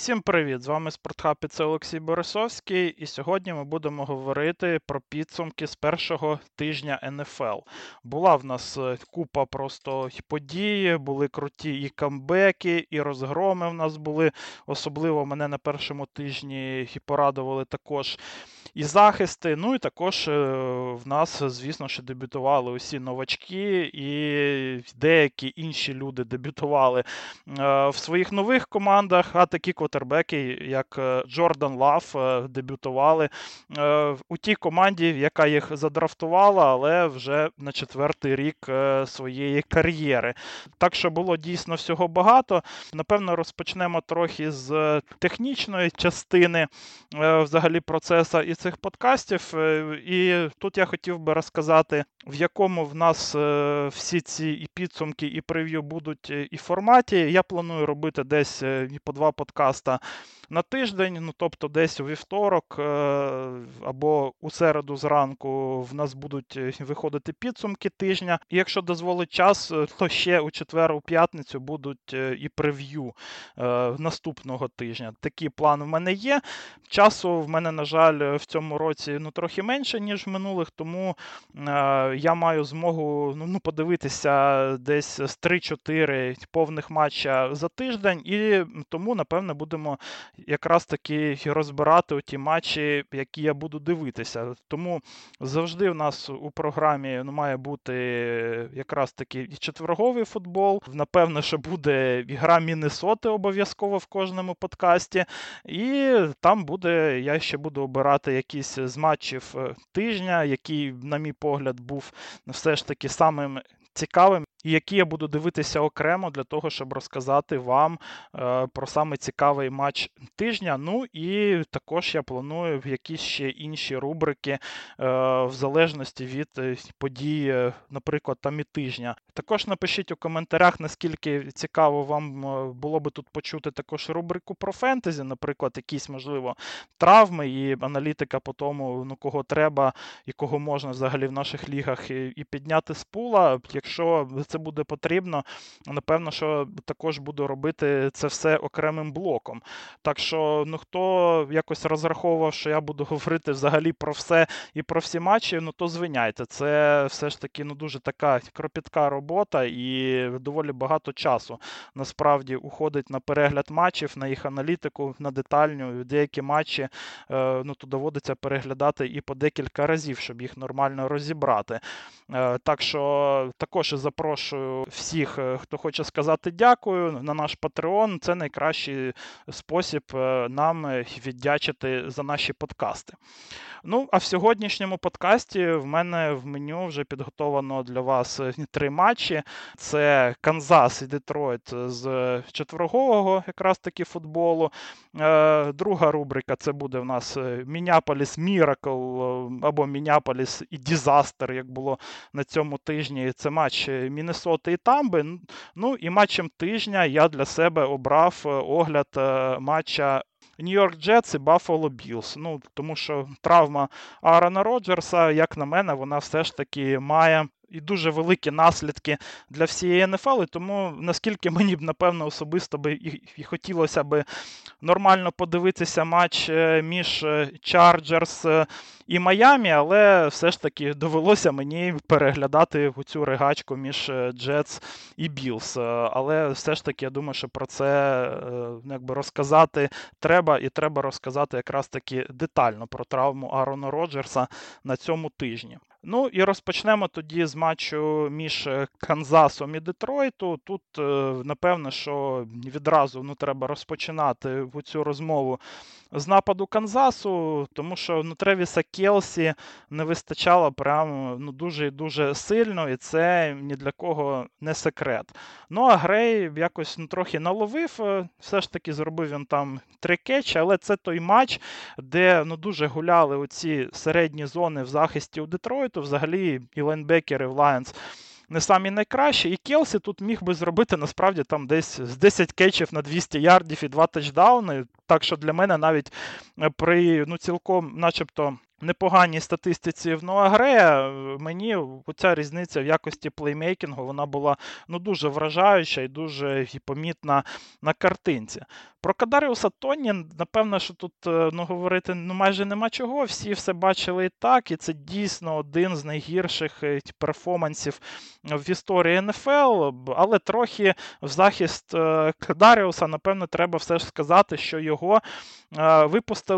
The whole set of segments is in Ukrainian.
Всім привіт! З вами Спортхаб і це Олексій Борисовський, і сьогодні ми будемо говорити про підсумки з першого тижня НФЛ. Була в нас е, купа просто подій, були круті і камбеки, і розгроми в нас були. Особливо мене на першому тижні порадували також і захисти. Ну і також е, в нас, звісно, що дебютували усі новачки, і деякі інші люди дебютували е, в своїх нових командах, а такі квотербеки, як е, Джордан Лав, дебютували у тій команді, яка їх задрафтувала, але вже на четвертий рік своєї кар'єри. Так що було дійсно всього багато. Напевно, розпочнемо трохи з технічної частини взагалі процесу. І цих подкастів. Е, і тут я хотів би розказати, в якому в нас е, всі ці і підсумки, і прев'ю будуть е, і форматі. Я планую робити десь по два подкаста на тиждень, ну тобто десь у вівторок або у середу зранку в нас будуть виходити підсумки тижня. І якщо дозволить час, то ще у четвер, у п'ятницю будуть і прев'ю наступного тижня. Такий план в мене є. Часу в мене, на жаль, в цьому році ну, трохи менше, ніж в минулих, тому е, я маю змогу ну, ну подивитися десь з 3-4 повних матча за тиждень, і тому, напевне, будемо якраз таки розбирати ті матчі, які я буду дивитися. Тому завжди в нас у програмі ну, має бути якраз таки четверговий футбол. Напевно, що буде гра Міннесоти обов'язково в кожному подкасті. І там буде, я ще буду обирати якісь з матчів е, тижня, який, на мій погляд, був все ж таки самим цікавим і які я буду дивитися окремо для того, щоб розказати вам е, про саме цікавий матч тижня. Ну і також я планую в якісь ще інші рубрики, е, в залежності від е, подій, наприклад, там і тижня. Також напишіть у коментарях, наскільки цікаво вам було би тут почути також рубрику про фентезі, наприклад, якісь, можливо, травми і аналітика по тому, ну кого треба і кого можна взагалі в наших лігах і підняти з пула. Якщо це буде потрібно, напевно, що також буду робити це все окремим блоком. Так що, ну хто якось розраховував, що я буду говорити взагалі про все і про всі матчі, ну то звиняйте. Це все ж таки ну дуже така кропітка робота і доволі багато часу насправді уходить на перегляд матчів, на їх аналітику, на детальню. Деякі матчі е, ну, то доводиться переглядати і по декілька разів, щоб їх нормально розібрати. Е, так що також запрошую запрошую всіх, е, хто хоче сказати дякую на наш Patreon. Це найкращий спосіб е, нам е, віддячити за наші подкасти. Ну, а в сьогоднішньому подкасті в мене в меню вже підготовано для вас три матчі: це Канзас і Детройт з четвергового якраз таки футболу. Друга рубрика це буде в нас Міняполіс Miracle або Міняполіс Disaster, як було на цьому тижні. Це матч Міннесоти і Тамби. Ну і матчем тижня я для себе обрав е, огляд е, матча. Нью-Йорк Джетс і Баффало Білс. Ну, тому що травма Аарона Роджерса, як на мене, вона все ж таки має і дуже великі наслідки для всієї НФЛ. І тому наскільки мені б, напевно, особисто би і, хотілося би нормально подивитися матч е, між Чарджерс і Майамі, але все ж таки довелося мені переглядати цю ригачку між Джетс і Білс. Е, але все ж таки я думаю, що про це е, якби розказати треба, і треба розказати якраз таки детально про травму Арона Роджерса на цьому тижні. Ну і розпочнемо тоді з матчу між е, Канзасом і Детройту. Тут, е, напевно, що відразу ну, треба розпочинати цю розмову з нападу Канзасу, тому що ну, Тревіса Келсі не вистачало прямо ну, дуже і дуже сильно, і це ні для кого не секрет. Ну, а Грей якось ну, трохи наловив, е, все ж таки зробив він там три кетчі, але це той матч, де ну, дуже гуляли оці середні зони в захисті у Детройту, взагалі і лайнбекери в Лайонс не самі найкращі. І Келсі тут міг би зробити насправді там десь з 10 кетчів на 200 ярдів і 2 тачдауни. Так що для мене навіть при ну цілком, начебто непоганій статистиці в Ноагре, е, мені ця різниця в якості плеймейкінгу вона була ну, дуже вражаюча і дуже помітна на картинці. Про Кадаріуса Тоні, напевно, що тут е, ну, говорити ну, майже нема чого. Всі все бачили і так, і це дійсно один з найгірших е, перформансів в історії НФЛ. Але трохи в захист Кадаріуса, напевно, треба все ж сказати, що його випустили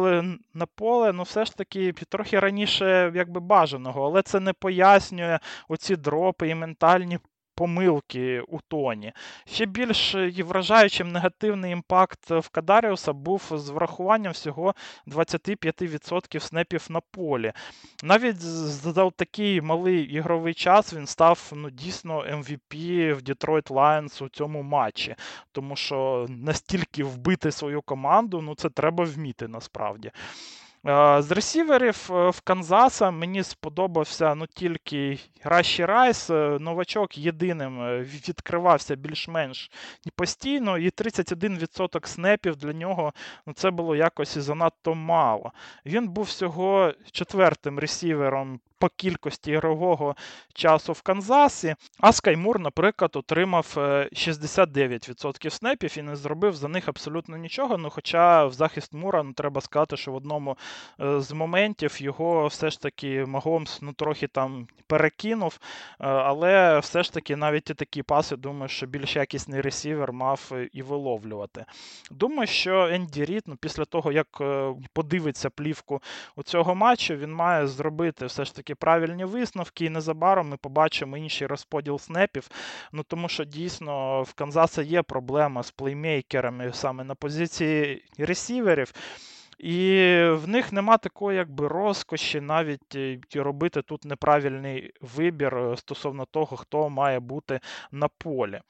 на поле, ну все ж таки трохи раніше якби бажаного, але це не пояснює оці дропи і ментальні. Помилки у тоні. Ще більш вражаючим негативний імпакт в Кадаріуса був з врахуванням всього 25% снепів на полі. Навіть за такий малий ігровий час він став ну, дійсно MVP в Detroit Lions у цьому матчі. Тому що настільки вбити свою команду, ну це треба вміти насправді. З ресіверів е, в Канзаса мені сподобався ну, тільки Раші Райс. Е, новачок єдиним е, відкривався більш-менш постійно, і 31% снепів для нього ну, це було якось і занадто мало. Він був всього четвертим ресівером по кількості ігрового часу в Канзасі. А Скаймур, наприклад, отримав 69% снепів і не зробив за них абсолютно нічого. Ну, Хоча в захист Мура ну, треба сказати, що в одному Е, з моментів його все ж таки Магомс ну, трохи там перекинув. Е, але все ж таки навіть і такі паси, думаю, що більш якісний ресівер мав е, і виловлювати. Думаю, що Енді Рід, ну, після того, як подивиться плівку у цього матчу, він має зробити все ж таки правильні висновки, і незабаром ми побачимо інший розподіл снепів. Ну тому що дійсно в Канзаса є проблема з плеймейкерами саме на позиції ресіверів. І в них нема такої якби розкоші навіть е, робити тут неправильний вибір е, стосовно того, хто має бути на полі.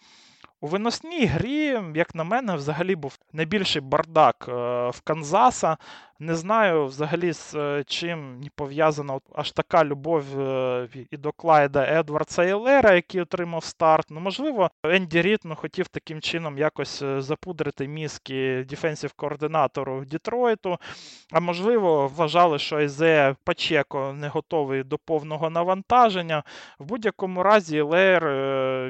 У виносній грі, як на мене, взагалі був найбільший бардак е, в Канзаса. Не знаю взагалі з е, чим пов'язана аж така любов е, і до Клайда Едвардса-Ілера, який отримав старт. Ну, можливо, Енді Рід ну, хотів таким чином якось запудрити мізки defensive координатору Дітройту. А можливо, вважали, що Айзея Пачеко не готовий до повного навантаження. В будь-якому разі, Лер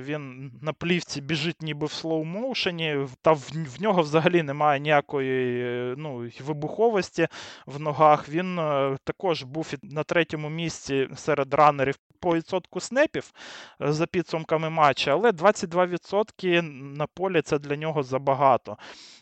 він на плівці біжить ніби в слоу-моушені, та в, в нього взагалі немає ніякої е, ну, вибуховості в ногах. Він е, також був на третьому місці серед ранерів по відсотку снепів е, за підсумками матча, але 22% на полі це для нього забагато.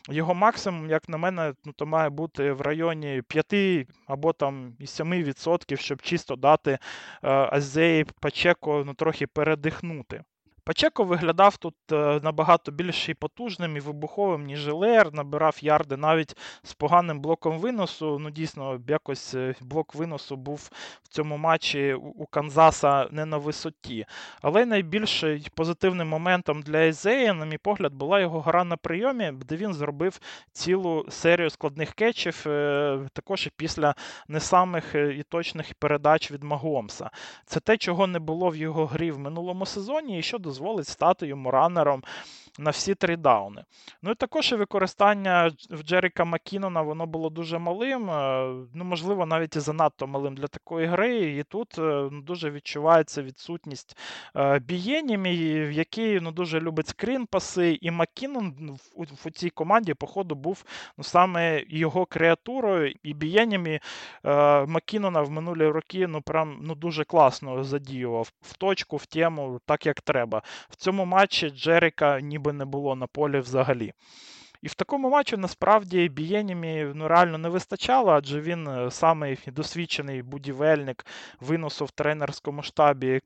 Його максимум, як на мене, ну, то має бути в районі 5 або там 7%, щоб чисто дати Азеї Пачеко ну, трохи передихнути. Пачеко виглядав тут е, набагато більш і потужним і вибуховим, ніж Лер, набирав ярди навіть з поганим блоком виносу. Ну, дійсно, якось е, блок виносу був в цьому матчі у Канзаса не на висоті. Але найбільш позитивним моментом для Езея, на мій погляд, була його гра на прийомі, де він зробив цілу серію складних кетчів, е, також і після не самих і точних передач від Магомса. Це те, чого не було в його грі в минулому сезоні, і що дозволить стати йому ранером на всі три дауни. Ну і також і використання в Джеріка Макінона воно було дуже малим, е, ну, можливо, навіть і занадто малим для такої гри. І тут е, ну, дуже відчувається відсутність е, Бієнімі, в якій ну, дуже любить скрін-паси, і Макінон в, в цій команді, походу, був ну, саме його креатурою. І Бієнімі Макінона в минулі роки ну, прям, ну, дуже класно задіював в точку, в тему, так як треба. В цьому матчі Джеріка ніби ніби не було на полі взагалі. І в такому матчі насправді Бієнімі ну, реально не вистачало, адже він е, самий досвідчений будівельник виносу в тренерському штабі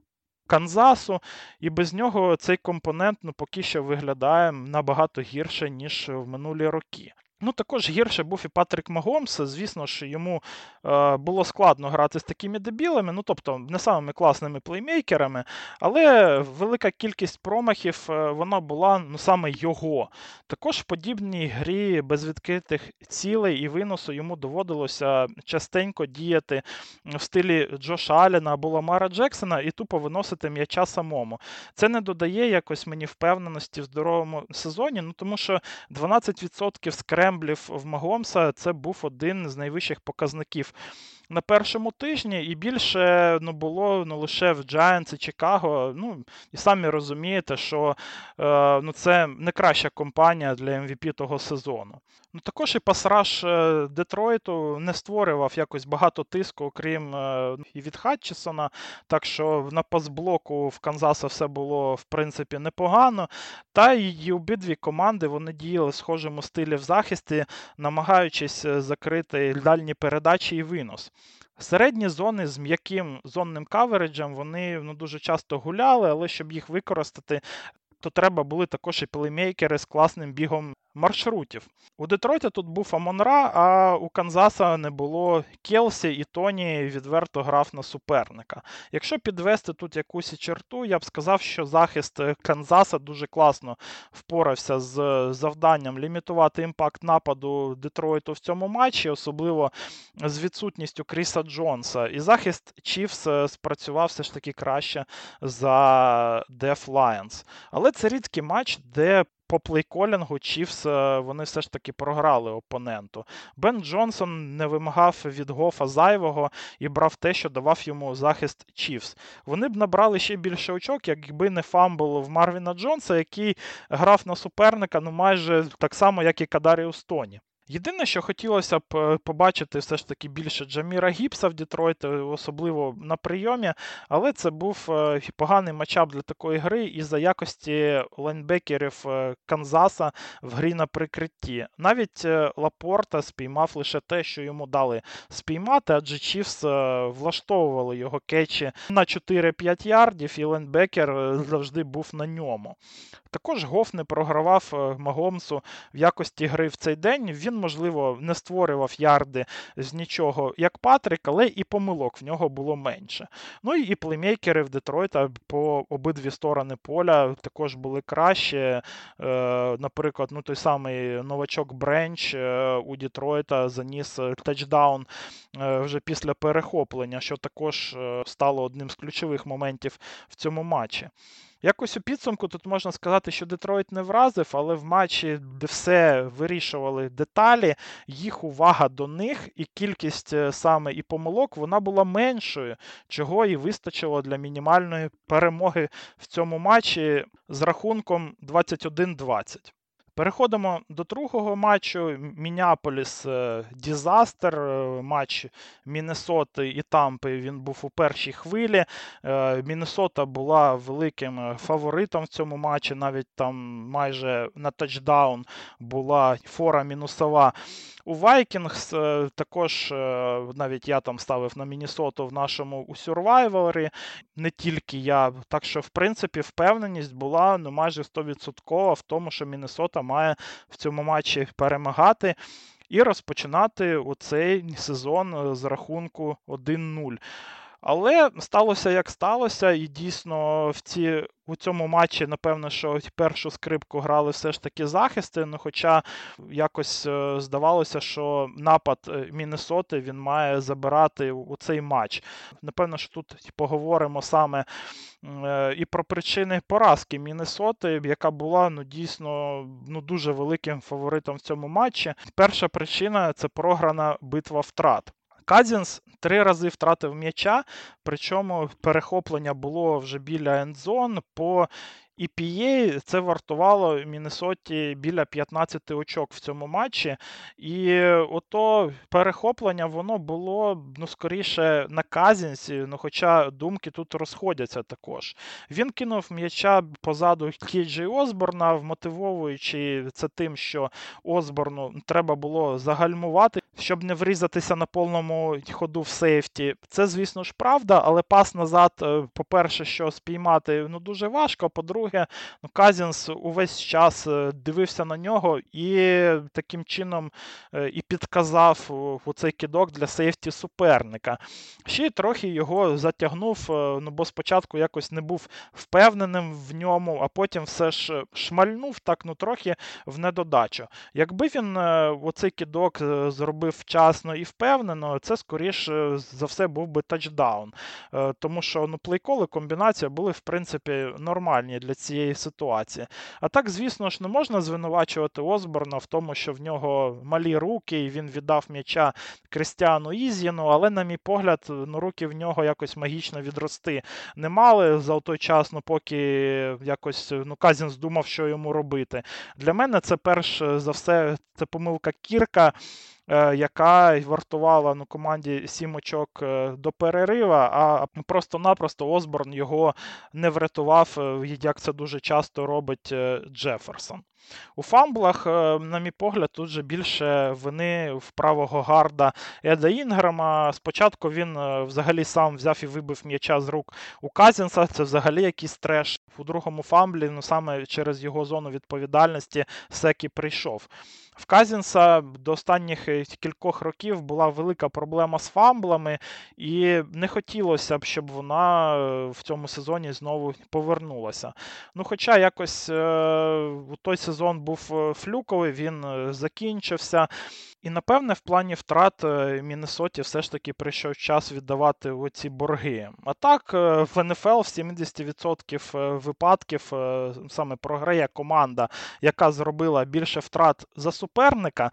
Канзасу, і без нього цей компонент ну, поки що виглядає набагато гірше, ніж в минулі роки. Ну, також гірше був і Патрік Магомс. Звісно ж, йому е, було складно грати з такими дебілами, ну тобто не самими класними плеймейкерами, але велика кількість промахів е, вона була ну, саме його. Також в подібній грі без відкритих цілей і виносу йому доводилося частенько діяти в стилі Джоша Аллена або Ламара Джексона і тупо виносити м'яча самому. Це не додає якось мені впевненості в здоровому сезоні, ну тому що 12% скрем скремблів в Магомса це був один з найвищих показників на першому тижні, і більше ну, було ну, лише в Giants і Чикаго. Ну, І самі розумієте, що е, ну, це не краща компанія для MVP того сезону. Ну, Також і пасраш е, Детройту не створював якось багато тиску, окрім е, і від Хатчесона. Так що на пасблоку в Канзаса все було в принципі непогано. Та й обидві команди вони діяли в схожому стилі в захисті, намагаючись е, закрити дальні передачі і винос. Середні зони з м'яким зонним кавереджем вони ну, дуже часто гуляли, але щоб їх використати, то треба були також і плеймейкери з класним бігом маршрутів. У Детройта тут був Амонра, а у Канзаса не було Келсі, і Тоні відверто грав на суперника. Якщо підвести тут якусь черту, я б сказав, що захист Канзаса дуже класно впорався з завданням лімітувати impact нападу Детройту в цьому матчі, особливо з відсутністю Кріса Джонса. І захист Чіфс е, спрацював все ж таки краще за Деф Lions. Але це рідкий матч, де по плейколінгу Чіфс е, вони все ж таки програли опоненту. Бен Джонсон не вимагав від Гофа зайвого і брав те, що давав йому захист Чіфс. Вони б набрали ще більше очок, якби не фамбл в Марвіна Джонса, який грав на суперника ну майже так само, як і Кадаріус Тоні. Єдине, що хотілося б е, побачити все ж таки більше Джаміра Гіпса в Детройті, особливо на прийомі, але це був е, поганий матчап для такої гри із-за якості лайнбекерів е, Канзаса в грі на прикритті. Навіть Лапорта спіймав лише те, що йому дали спіймати, адже Чіфс влаштовували його кетчі на 4-5 ярдів, і лайнбекер завжди був на ньому. Також Гоф не програвав Магомсу в якості гри в цей день. Він він, можливо, не створював ярди з нічого, як Патрик, але і помилок в нього було менше. Ну і плеймейкери в Детройта по обидві сторони поля також були краще. Е, наприклад, ну той самий новачок Бренч е, у Детройта заніс тачдаун е, вже після перехоплення, що також стало одним з ключових моментів в цьому матчі. Якось у підсумку тут можна сказати, що Детройт не вразив, але в матчі, де все вирішували деталі, їх увага до них і кількість е, саме і помилок вона була меншою, чого і вистачило для мінімальної перемоги в цьому матчі з рахунком 21-20. Переходимо до другого матчу. Міняполіс е, Disaster, е, матч Міннесоти і Тампи. Він був у першій хвилі. Е, Міннесота була великим фаворитом в цьому матчі. Навіть там майже на тачдаун була фора мінусова. У Вайкінгс також навіть я там ставив на Міннесоту в нашому у Survivor, Не тільки я. Так що, в принципі, впевненість була ну, майже 100% в тому, що Міннесота має в цьому матчі перемагати. І розпочинати цей сезон з рахунку 1-0. Але сталося як сталося, і дійсно в ці у цьому матчі, напевно, що першу скрипку грали все ж таки захисти. Ну, хоча якось е, здавалося, що напад е, Міннесоти він має забирати у цей матч. Напевно, що тут поговоримо саме е, і про причини поразки Міннесоти, яка була ну, дійсно ну, дуже великим фаворитом в цьому матчі. Перша причина це програна битва втрат. Казінс три рази втратив м'яча, причому перехоплення було вже біля ендзон по EPA це вартувало Міннесоті біля 15 очок в цьому матчі. І ото перехоплення воно було ну, скоріше на Казінсі, ну, хоча думки тут розходяться також. Він кинув м'яча позаду Кейджі Осборна, вмотивовуючи це тим, що Осборну треба було загальмувати, щоб не врізатися на повному ходу в сейфті. Це, звісно ж, правда, але пас назад, е, по-перше, що спіймати ну, дуже важко. По-друге, друге, ну, Казінс увесь час е, дивився на нього і таким чином е, і підказав у цей кидок для сейфті суперника. Ще й трохи його затягнув, е, ну бо спочатку якось не був впевненим в ньому, а потім все ж шмальнув так, ну трохи в недодачу. Якби він оцей кидок зробив вчасно і впевнено, це скоріше за все був би тачдаун. Тому що ну, плейколи комбінація були в принципі нормальні для цієї ситуації. А так, звісно ж, не можна звинувачувати Осборна в тому, що в нього малі руки, і він віддав м'яча Кристіану Ізіну, але, на мій погляд, ну, руки в нього якось магічно відрости не мали за той час, ну поки якось ну, Казін здумав, що йому робити. Для мене це перш за все це помилка Кірка. Е, яка вартувала ну, команді сім очок е, до перерива, а просто-напросто Осборн його не врятував, е, як це дуже часто робить Джеферсон. У фамблах, на мій погляд, тут же більше вини в правого гарда Еда Інграма. Спочатку він взагалі сам взяв і вибив м'яча з рук у Казінса. Це взагалі якийсь треш. У другому фамблі, ну саме через його зону відповідальності, Секі прийшов. В Казінса до останніх е, кількох років була велика проблема з фамблами, і не хотілося б, щоб вона е, в цьому сезоні знову повернулася. Ну, Хоча якось е, той сезон був флюковий, він закінчився. І, напевне, в плані втрат Міннесоті все ж таки прийшов час віддавати оці борги. А так, в НФЛ в 70% випадків саме програє команда, яка зробила більше втрат за суперника.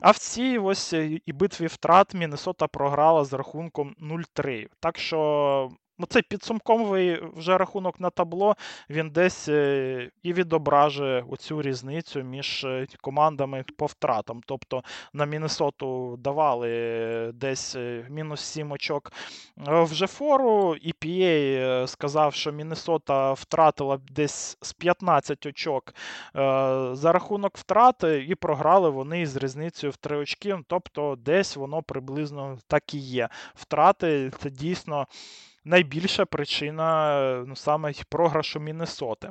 А в цій ось е, і битві втрат Міннесота програла з рахунком 0-3. Так що Ну, цей підсумковий вже рахунок на табло, він десь е, і відображує оцю різницю між е, командами по втратам. Тобто на Міннесоту давали десь е, мінус 7 очок вже фору. EPA сказав, що Міннесота втратила десь з 15 очок за рахунок втрати, і програли вони з різницею в 3 очки. Тобто, десь воно приблизно так і є. Втрати це дійсно найбільша причина ну, саме програшу Міннесоти.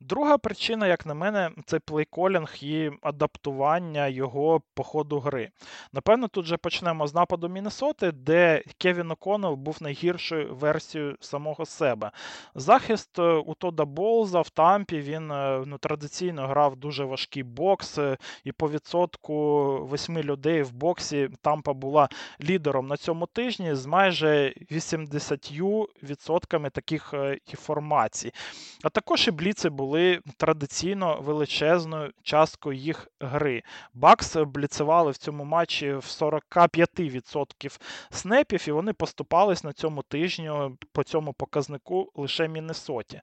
Друга причина, як на мене, це плейколінг і адаптування його по ходу гри. Напевно, тут же почнемо з нападу Міннесоти, де Кевін О'Коннелл був найгіршою версією самого себе. Захист е, у Тода Болза в Тампі він е, ну, традиційно грав дуже важкий бокс, е, і по відсотку восьми людей в боксі Тампа була лідером на цьому тижні з майже 80% таких формацій. А також і бліци були були традиційно величезною часткою їх гри. Бакс бліцевали в цьому матчі в 45% снепів, і вони поступались на цьому тижню по цьому показнику лише Міннесоті.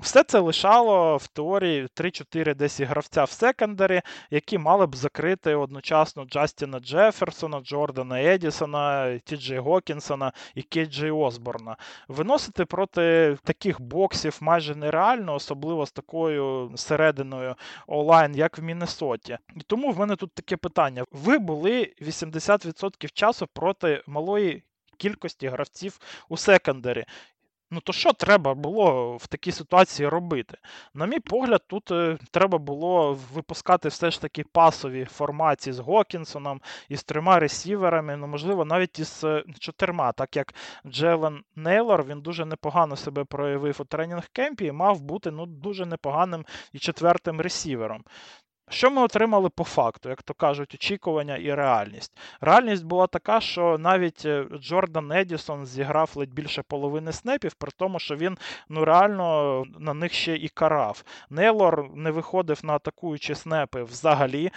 Все це лишало в теорії 3-4 десь гравця в секондарі, які мали б закрити одночасно Джастіна Джеферсона, Джордана Едісона, Ті Джей Гокінсона і Кейджей Осборна. Виносити проти таких боксів майже нереально, особливо з такою серединою онлайн, як в Міннесоті. І тому в мене тут таке питання: ви були 80% часу проти малої. Кількості гравців у секондарі. Ну, то що треба було в такій ситуації робити? На мій погляд, тут е, треба було випускати все ж таки пасові формації з Гокінсоном і з трьома ресіверами, ну, можливо, навіть із е, чотирма, так як Джелен Нейлор він дуже непогано себе проявив у тренінг кемпі і мав бути ну, дуже непоганим і четвертим ресівером. Що ми отримали по факту, як то кажуть, очікування і реальність? Реальність була така, що навіть е, Джордан Едісон зіграв ледь більше половини снепів, при тому, що він ну реально на них ще і карав. Нейлор не виходив на атакуючі снепи взагалі.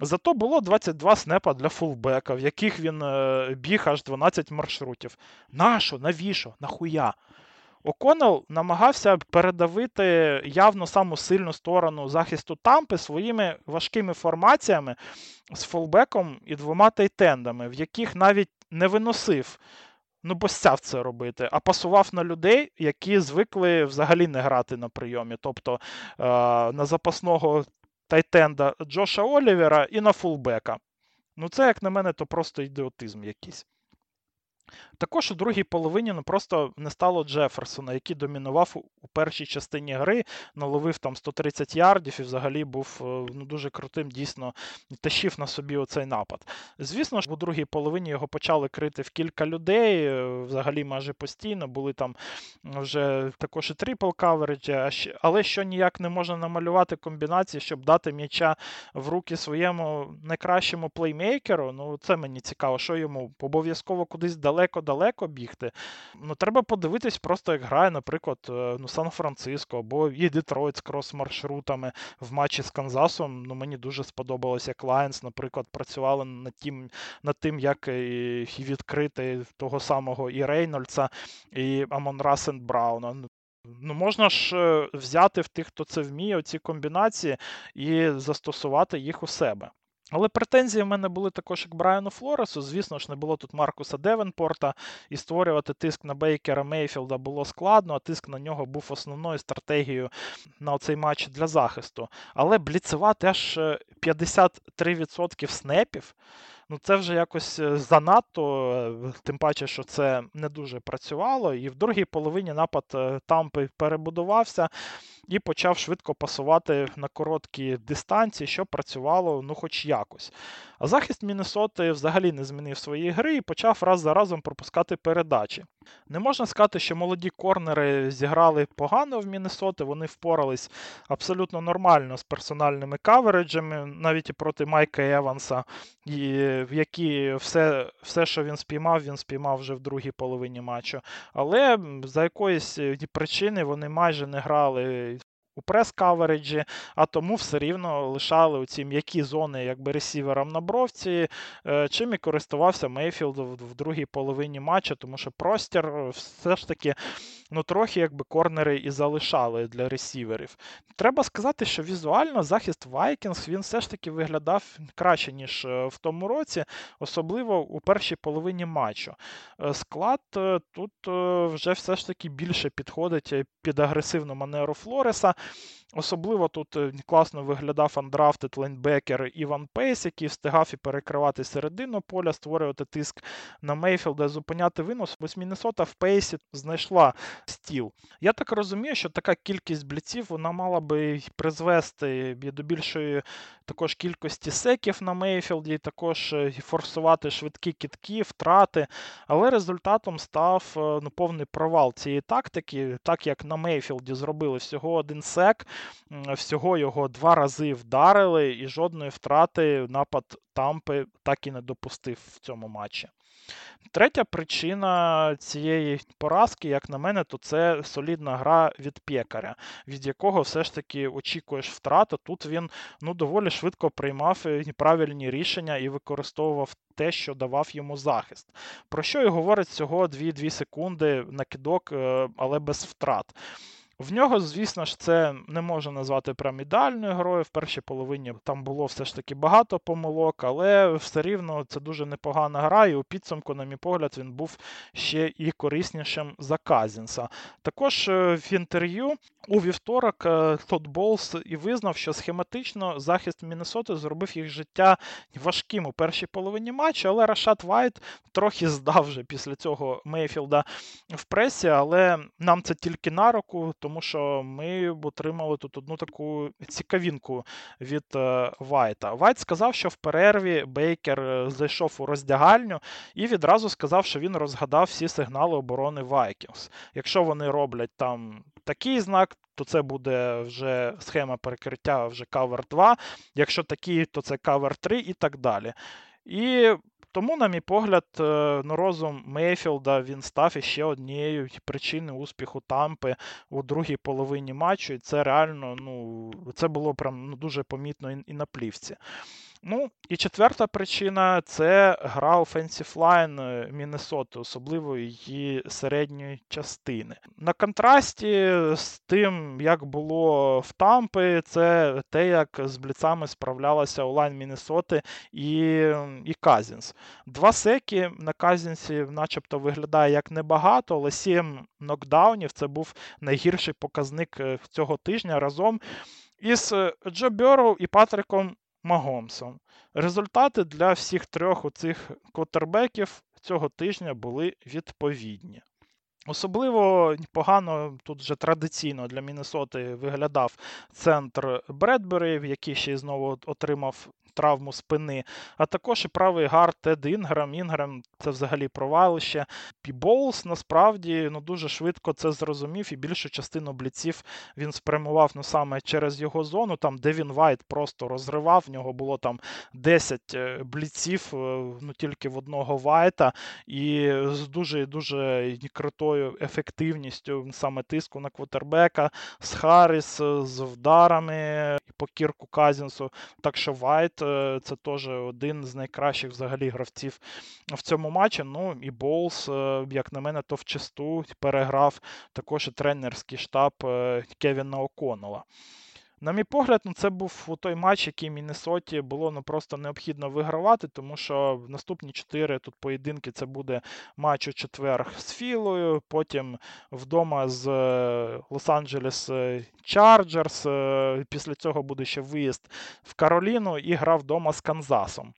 Зато було 22 снепа для фулбека, в яких він е, біг аж 12 маршрутів. Нащо? Навіщо? Нахуя? О'Коннелл намагався передавити явно саму сильну сторону захисту Тампи своїми важкими формаціями з фолбеком і двома тайтендами, в яких навіть не виносив. Ну, бостяв це робити, а пасував на людей, які звикли взагалі не грати на прийомі. Тобто е- на запасного тайтенда Джоша Олівера і на фулбека. Ну, це, як на мене, то просто ідіотизм якийсь. Також у другій половині ну, просто не стало Джеферсона, який домінував у першій частині гри, наловив там 130 ярдів і взагалі був е, ну, дуже крутим, дійсно тащив на собі оцей напад. Звісно ж, у другій половині його почали крити в кілька людей, е, взагалі майже постійно, були там вже також і трипл кавереджі, але що ніяк не можна намалювати комбінації, щоб дати м'яча в руки своєму найкращому плеймейкеру. Ну, це мені цікаво, що йому обов'язково кудись далеко далеко-далеко бігти. Ну, Треба подивитись, просто як грає, наприклад, е, ну, Сан-Франциско або і Детройт з крос-маршрутами в матчі з Канзасом. Ну, Мені дуже сподобалося, як Лайнс, наприклад, працювали над тим, над тим, як відкрити того самого і Рейнольдса, і Амон-Ра Сен-Брауна. Ну, можна ж е, взяти в тих, хто це вміє, оці комбінації і застосувати їх у себе. Але претензії в мене були також як Брайану Флоресу. Звісно ж, не було тут Маркуса Девенпорта, і створювати тиск на Бейкера Мейфілда було складно, а тиск на нього був основною стратегією на цей матч для захисту. Але бліцевати аж 53% е, снепів. Ну, це вже якось е, занадто, е, тим паче, що це не дуже працювало. І в другій половині напад Тампи перебудувався і почав швидко пасувати на короткі дистанції, що працювало ну хоч якось. А захист Міннесоти взагалі не змінив свої гри і почав раз за разом пропускати передачі. Не можна сказати, що молоді корнери зіграли погано в Міннесоти, вони впорались абсолютно нормально з персональними кавереджами, навіть і проти Майка Еванса, в які все, все, що він спіймав, він спіймав вже в другій половині матчу. Але за якоїсь причини вони майже не грали у прес-кавереджі, а тому все рівно лишали оці м'які зони якби ресіверам на бровці, е, чим і користувався Мейфілд в другій половині матча, тому що простір е, все ж таки ну, трохи якби корнери і залишали для ресіверів. Треба сказати, що візуально захист Вайкінгс він все ж таки виглядав краще, ніж е, в тому році, особливо у першій половині матчу. Склад тут вже все ж таки більше підходить під агресивну манеру Флореса. Особливо тут е, класно виглядав undrafted лейнбекер Іван Пейс, який встигав і перекривати середину поля, створювати тиск на Мейфілда, зупиняти винос. Ось Міннесота в Пейсі знайшла steal. Я так розумію, що така кількість бліців вона мала би призвести до більшої також кількості секів на Мейфілді, також е, форсувати швидкі кидки, втрати. Але результатом став е, ну, повний провал цієї тактики, так як на Мейфілді зробили всього один сек всього його два рази вдарили, і жодної втрати напад Тампи так і не допустив в цьому матчі. Третя причина цієї поразки, як на мене, то це солідна гра від пекаря, від якого все ж таки очікуєш втрату. Тут він ну, доволі швидко приймав е, правильні рішення і використовував те, що давав йому захист. Про що і говорить всього 2-2 секунди на кидок, е, але без втрат. В нього, звісно ж, це не можна назвати прям ідеальною грою. В першій половині там було все ж таки багато помилок, але все рівно це дуже непогана гра, і у підсумку, на мій погляд, він був ще і кориснішим за Казінса. Також е, в інтерв'ю у вівторок е, Тодд Болс і визнав, що схематично захист Міннесоти зробив їх життя важким у першій половині матчу, але Рашад Вайт трохи здав вже після цього Мейфілда в пресі, але нам це тільки на руку тому що ми отримали тут одну таку цікавінку від е, Вайта. Вайт сказав, що в перерві Бейкер е, зайшов у роздягальню і відразу сказав, що він розгадав всі сигнали оборони Вайкінгс. Якщо вони роблять там такий знак, то це буде вже схема перекриття вже Cover 2. Якщо такий, то це Cover 3 і так далі. І тому, на мій погляд, е, ну, розум Мейфілда він став іще однією причиною успіху Тампи у другій половині матчу. І це реально ну, це було прям ну, дуже помітно і на плівці. Ну, і четверта причина це гра Offensive Line е, Міннесоти, особливо її середньої частини. На контрасті з тим, як було в Тампи, це те, як з бліцами справлялася онлайн Міннесоти і і Казінс. Два секі на Казінсі начебто виглядає як небагато, але сім нокдаунів це був найгірший показник е, цього тижня разом із е, Джо Бьорроу і Патриком Магомсом. Результати для всіх трьох оцих квотербеків цього тижня були відповідні. Особливо погано тут вже традиційно для Міннесоти виглядав центр Бредбері, який ще й знову отримав травму спини, а також і правий гард Ед Інграм. Інграм це взагалі провалище. І Боулс насправді ну, дуже швидко це зрозумів, і більшу частину бліців він спрямував ну, саме через його зону, там де він Вайт просто розривав. В нього було там 10 е, бліців е, ну, тільки в одного Вайта, і з дуже дуже крутою ефективністю саме тиску на квотербека, з hurries, з вдарами по Кірку Казінсу. Так що Вайт це теж один з найкращих взагалі гравців в цьому матчі. Ну і Болс, е, як на мене, то вчасту переграв також і тренерський штаб е, Кевіна Оконнелла. На мій погляд, ну це був той матч, який Міннесоті було ну, просто необхідно вигравати, тому що в наступні чотири тут поєдинки це буде матч у четвер з Філою, потім вдома з е, Лос-Анджелес Чарджерс. Після цього буде ще виїзд в Кароліну і гра вдома з Канзасом.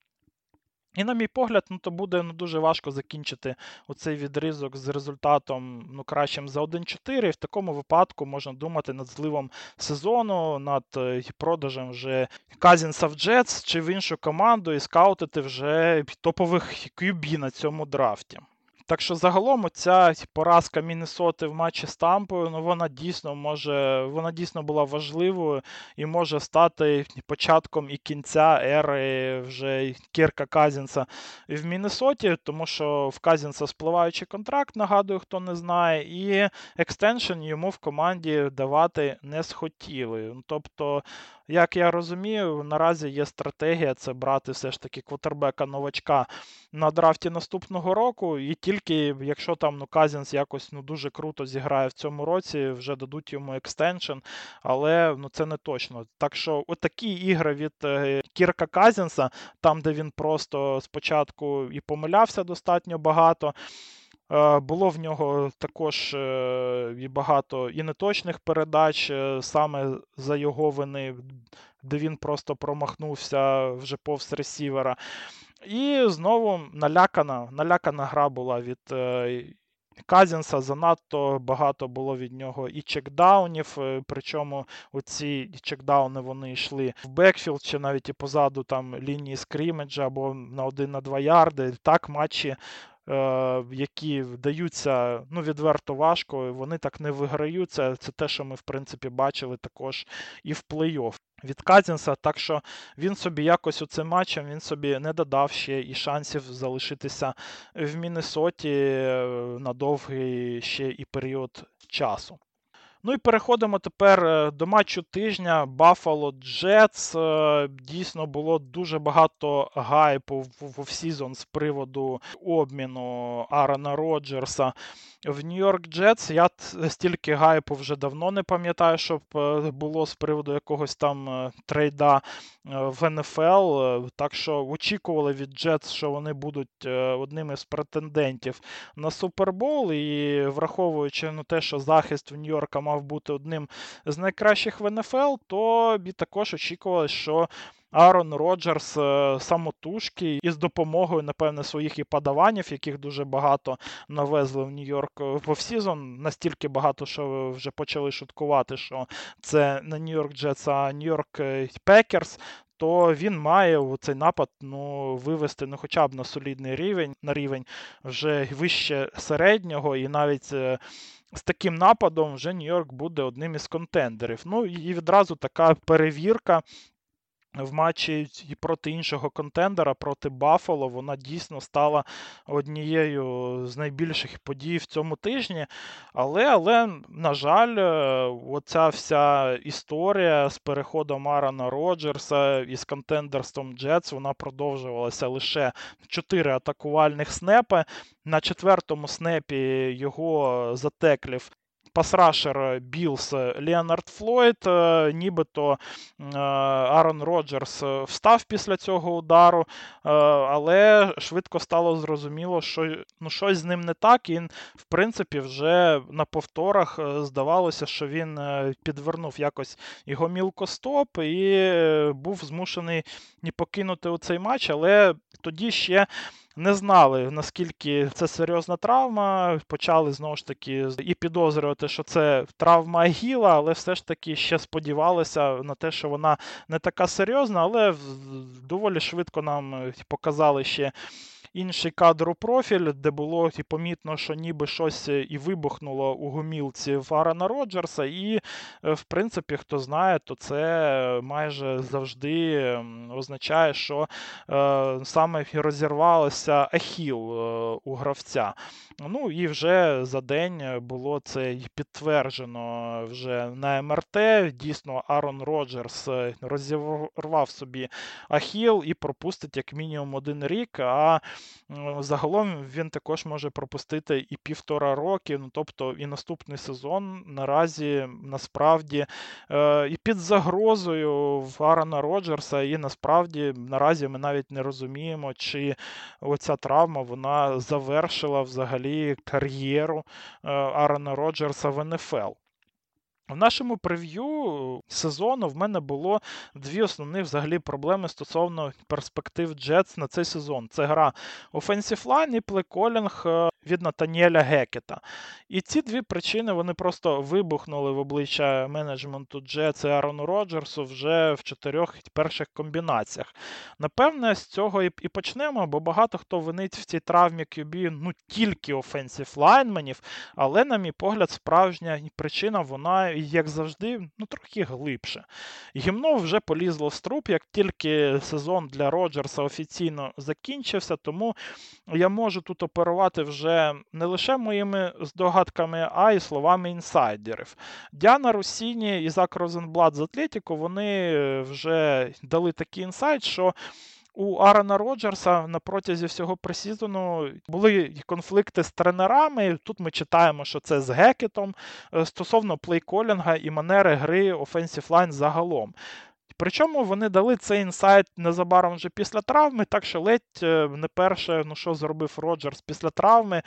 І, на мій погляд, ну, то буде ну, дуже важко закінчити оцей відризок з результатом ну, кращим за 1-4. І в такому випадку можна думати над зливом сезону, над е, продажем вже Казінса в Джетс чи в іншу команду і скаутити вже топових QB на цьому драфті. Так що загалом ця поразка Міннесоти в матчі з Тампою, ну вона дійсно може, вона дійсно була важливою і може стати початком і кінця ери вже Кірка Казінса в Міннесоті, тому що в Казінса спливаючий контракт, нагадую, хто не знає, і extension йому в команді давати не схотіли. Тобто як я розумію, наразі є стратегія це брати все ж таки квотербека новачка на драфті наступного року, і тільки якщо там ну, Казінс якось ну, дуже круто зіграє в цьому році, вже дадуть йому extension, але ну, це не точно. Так що отакі ігри від е, Кірка Казінса, там, де він просто спочатку і помилявся достатньо багато. Е, було в нього також е, і багато і неточних передач саме за його вини, де він просто промахнувся вже повз ресівера. І знову налякана налякана гра була від Казінса. Занадто багато було від нього і чекдаунів. Причому оці чекдауни вони йшли в бекфілд чи навіть і позаду там лінії скрімеджа або на 1 на 2 ярди. Так матчі Е, які вдаються ну, відверто важко, вони так не виграються. Це те, що ми, в принципі, бачили також і в плей-офф. Від Казінса, так що він собі якось у цим матчем він собі не додав ще і шансів залишитися в Міннесоті е, на довгий ще і період часу. Ну і переходимо тепер е, до матчу тижня. Buffalo Jets. Е, дійсно було дуже багато hype-у в offseason з приводу обміну Аарона Роджерса в Нью-Йорк Джетс. Я стільки hype-у вже давно не пам'ятаю, щоб е, було з приводу якогось там trade -а в НФЛ. Так що очікували від Джетс, що вони будуть одним із претендентів на Супербол. І враховуючи ну, те, що захист в Нью-Йорка мав бути одним з найкращих в НФЛ, то також очікували, що. Аарон Роджерс е, самотужки із допомогою, напевне, своїх падаванів, яких дуже багато навезли в Нью-Йорк в offseason. Настільки багато, що вже почали шуткувати, що це не Нью-Йорк Джетс, а Нью-Йорк Пекерс. То він має цей напад ну, вивести ну, хоча б на солідний рівень, на рівень вже вище середнього, і навіть е, з таким нападом вже Нью-Йорк буде одним із контендерів. Ну і відразу така перевірка в матчі проти іншого контендера, проти Баффало, вона дійсно стала однією з найбільших подій в цьому тижні. Але, але на жаль, е, оця вся історія з переходом Арана Роджерса із контендерством Джетс, вона продовжувалася лише 4 атакувальних снепи. На четвертому снепі його затеклив pass rusher Білс Леонард Флойд, е, нібито е, Аарон Роджерс е, встав після цього удару, але швидко стало зрозуміло, що ну, щось з ним не так. І, в принципі, вже на повторах здавалося, що він підвернув якось його гомілкостоп і був змушений не покинути у цей матч, але тоді ще не знали, наскільки це серйозна травма. Почали знову ж таки і підозрювати, що це травма Агіла, але все ж таки ще сподівалися на те, що вона не така серйозна, але доволі швидко нам показали ще інший кадропрофіль, де було і помітно, що ніби щось е, і вибухнуло у гумілці в Арана Роджерса. І, е, в принципі, хто знає, то це майже завжди означає, що е, саме розірвалося ахіл е, у гравця. Ну і вже за день було це підтверджено вже на МРТ. Дійсно, Арон Роджерс розірвав собі ахіл і пропустить як мінімум один рік. А загалом він також може пропустити і півтора роки. Ну тобто і наступний сезон наразі насправді е, і під загрозою в Арона Роджерса, і насправді наразі ми навіть не розуміємо, чи оця травма вона завершила взагалі кар'єру е, Арона Роджерса в НФЛ. В нашому прев'ю сезону в мене було дві основні взагалі проблеми стосовно перспектив Jets на цей сезон. Це гра Offensive Line і плейколінг від Натаніеля Гекета. І ці дві причини вони просто вибухнули в обличчя менеджменту Джетс і Арону Роджерсу вже в чотирьох перших комбінаціях. Напевне, з цього і почнемо, бо багато хто винить в цій травмі QB ну тільки офенсів лайнменів, але, на мій погляд, справжня причина, вона, як завжди, ну трохи глибше. Гімно вже полізло в струп, як тільки сезон для Роджерса офіційно закінчився, тому я можу тут оперувати вже не лише моїми здогадками, а й словами інсайдерів. Діана Русіні і Зак Розенблад з Athletic-у вони вже дали такий інсайт, що. У Аарона Роджерса на протязі всього preseason -у були конфлікти з тренерами. Тут ми читаємо, що це з Гекетом е, стосовно playcalling -а і манери гри Offensive Line загалом. Причому вони дали цей інсайт незабаром вже після травми, так що ледь е, не перше, ну що зробив Роджерс після травми, е,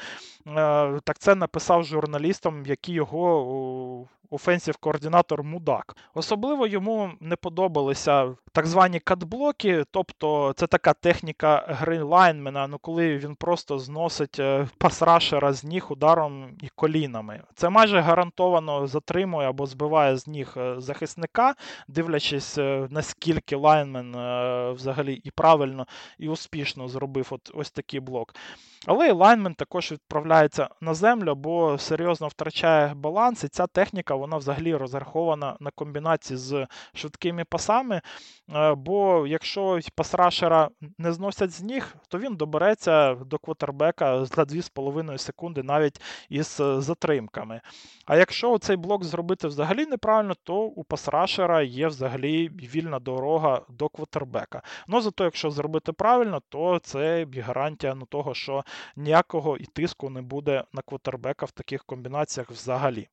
так це написав журналістам, які його офенсів-координатор Мудак. Особливо йому не подобалися так звані катблоки, тобто це така техніка гри лайнмена, ну коли він просто зносить е, пасрашера з ніг ударом і колінами. Це майже гарантовано затримує або збиває з ніг захисника, дивлячись, наскільки лайнмен взагалі і правильно і успішно зробив от ось такий блок. Але і лайнмен також відправляється на землю, бо серйозно втрачає баланс, і ця техніка вона взагалі розрахована на комбінації з швидкими пасами. Е, бо якщо пасрашера не зносять з ніг, то він добереться до квотербека за 2,5 секунди навіть із затримками. А якщо цей блок зробити взагалі неправильно, то у пасрашера є взагалі вільна дорога до квотербека. Ну зато, якщо зробити правильно, то це гарантія ну, того, що ніякого і тиску не буде на квотербека в таких комбінаціях взагалі.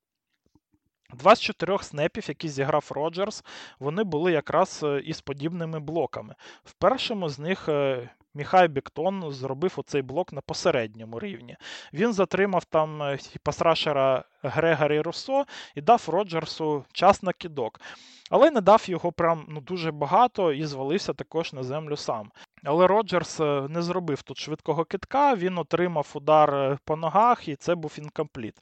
Два з чотирьох снепів, які зіграв Роджерс, вони були якраз е, із подібними блоками. В першому з них е, Міхай Біктон зробив оцей блок на посередньому рівні. Він затримав там е, пасрашера Грегорі Руссо і дав Роджерсу час на кідок. Але не дав його прям ну, дуже багато і звалився також на землю сам. Але Роджерс е, не зробив тут швидкого китка, він отримав удар е, по ногах, і це був інкомпліт.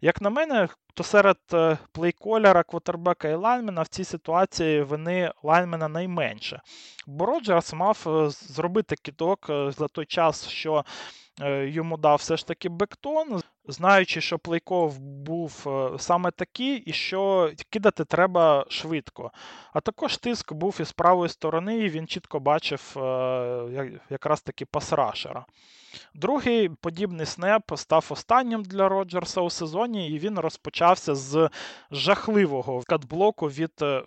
Як на мене, то серед е, плейколера, квотербека і лайнмена в цій ситуації вини лайнмена найменше. Бо Роджерс мав зробити кидок за той час, що йому дав все ж таки бектон знаючи, що плейков був е, саме такий, і що кидати треба швидко. А також тиск був із правої сторони, і він чітко бачив е, якраз таки пасрашера. Другий подібний снеп став останнім для Роджерса у сезоні, і він розпочався з жахливого катблоку від е,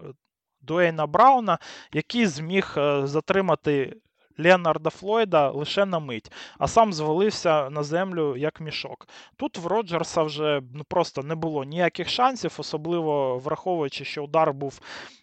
Дуейна Брауна, який зміг затримати Леонарда Флойда лише на мить, а сам звалився на землю як мішок. Тут в Роджерса вже ну, просто не було ніяких шансів, особливо враховуючи, що удар був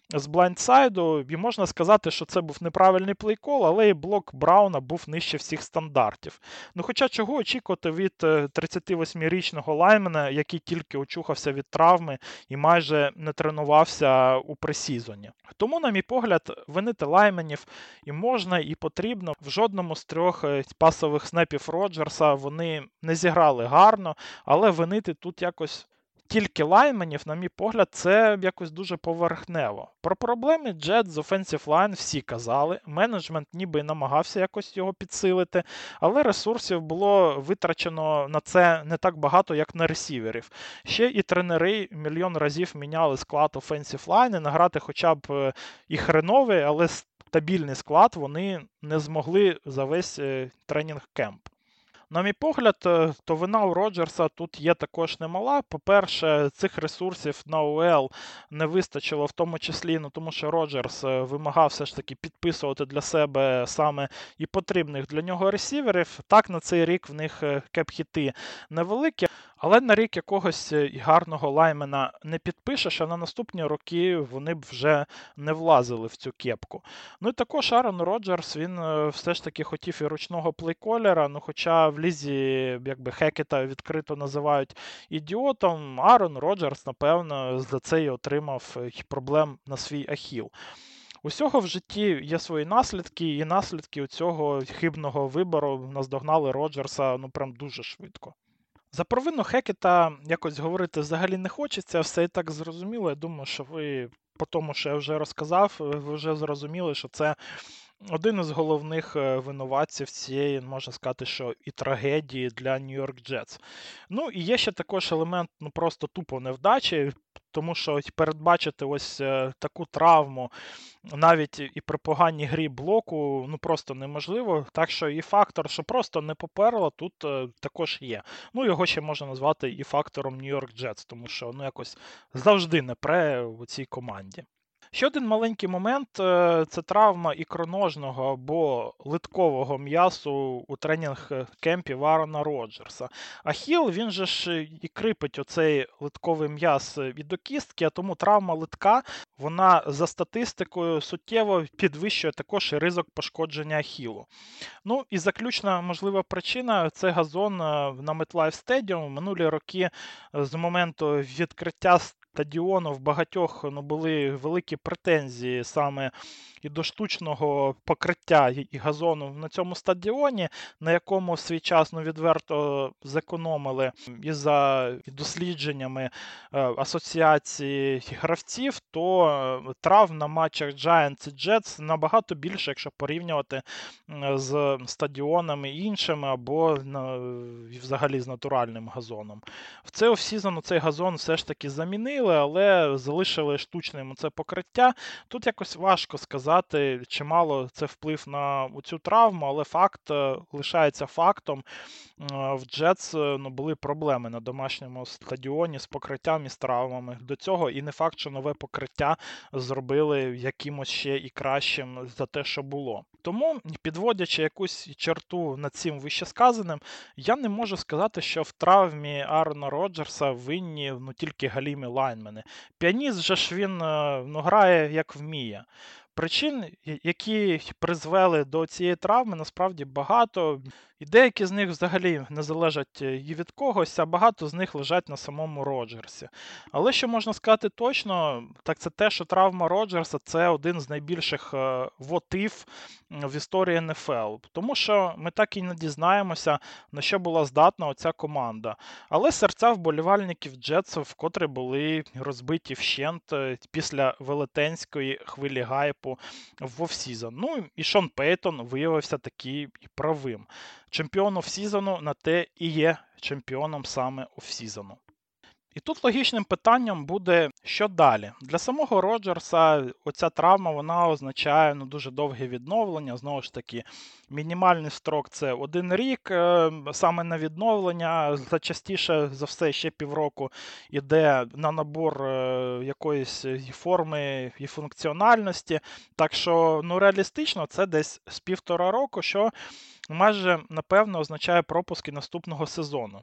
з блайндсайду, і можна сказати, що це був неправильний плейкол, але і блок Брауна був нижче всіх стандартів. Ну, Хоча чого очікувати від 38-річного лаймена, який тільки очухався від травми і майже не тренувався у пресізоні. Тому, на мій погляд, винити лайменів і можна, і потрібно. В жодному з трьох е, пасових снепів Роджерса вони не зіграли гарно, але винити тут якось тільки лайменів, на мій погляд, це якось дуже поверхнево. Про проблеми Джет з Offensive Line всі казали. Менеджмент ніби і намагався якось його підсилити, але ресурсів було витрачено на це не так багато, як на ресіверів. Ще і тренери мільйон разів міняли склад Offensive Line, і награти хоча б е, і хреновий, але стабільний склад вони не змогли за весь е, тренінг кемп. На мій погляд, е, то вина у Роджерса тут є також немала. По-перше, цих ресурсів на ОЛ не вистачило, в тому числі, ну тому що Роджерс е, вимагав все ж таки підписувати для себе саме і потрібних для нього ресіверів. Так, на цей рік в них кепхіти кеп-хіти невеликі. Але на рік якогось е, гарного лаймена не підпишеш, а на наступні роки вони б вже не влазили в цю кепку. Ну і також Арон Роджерс він е, все ж таки хотів і ручного плейколера, ну хоча в лізі якби Хекета відкрито називають ідіотом, Арон Роджерс, напевно, за це і отримав е, проблем на свій ахіл. Усього в житті є свої наслідки, і наслідки цього хибного вибору наздогнали Роджерса ну прям дуже швидко. За провину Хекета якось говорити взагалі не хочеться, все і так зрозуміло. Я думаю, що ви, по тому, що я вже розказав, ви вже зрозуміли, що це один із головних е, винуватців цієї, можна сказати, що і трагедії для Нью-Йорк Джетс. Ну і є ще також елемент ну просто тупо невдачі, тому що передбачити ось е, таку травму навіть і при поганій грі блоку ну просто неможливо. Так що і фактор, що просто не поперло, тут е, також є. Ну, його ще можна назвати і фактором Нью-Йорк Джетс, тому що ну якось завжди не пре у цій команді. Ще один маленький момент е, це травма ікроножного або литкового м'ясу у тренінг кемпі Варона Роджерса. Ахіл, він же ж і крипить оцей литковий м'яс від до кістки, а тому травма литка, вона за статистикою суттєво підвищує також і ризик пошкодження ахілу. Ну і заключна можлива причина це газон е, на MetLife Stadium. Минулі роки з моменту відкриття стадіону в багатьох ну, були великі претензії саме і до штучного покриття і газону на цьому стадіоні, на якому свій час ну, відверто зекономили і за дослідженнями е, асоціації гравців, то е, трав на матчах Giants і Jets набагато більше, якщо порівнювати з стадіонами іншими або взагалі з натуральним газоном. В цей offseason цей газон все ж таки замінили, але залишили штучним це покриття. Тут якось важко сказати сказати, чи мало це вплив на цю травму, але факт е, лишається фактом. В Джетс е, ну, були проблеми на домашньому стадіоні з покриттям і з травмами. До цього і не факт, що нове покриття зробили якимось ще і кращим за те, що було. Тому, підводячи якусь черту над цим вищесказаним, я не можу сказати, що в травмі Арона Роджерса винні ну, тільки галімі лайнмени. Піаніст же ж він е, ну, грає як вміє. Причин, які призвели до цієї травми, насправді багато. І деякі з них взагалі не залежать е, і від когось, а багато з них лежать на самому Роджерсі. Але що можна сказати точно, так це те, що травма Роджерса це один з найбільших е, вотив в історії НФЛ. Тому що ми так і не дізнаємося, на що була здатна оця команда. Але серця вболівальників Джетсів вкотре були розбиті вщент е, після велетенської хвилі hype-у в offseason. Ну і Шон Пейтон виявився таки і правим чемпіон offseason -у на те і є чемпіоном саме offseason -у. І тут логічним питанням буде, що далі. Для самого Роджерса оця травма вона означає ну, дуже довге відновлення. Знову ж таки, мінімальний строк це один рік. Е, саме на відновлення, частіше за все, ще півроку йде на набор е, якоїсь форми і функціональності. Так що, ну, реалістично, це десь з півтора року, що майже напевно означає пропуски наступного сезону.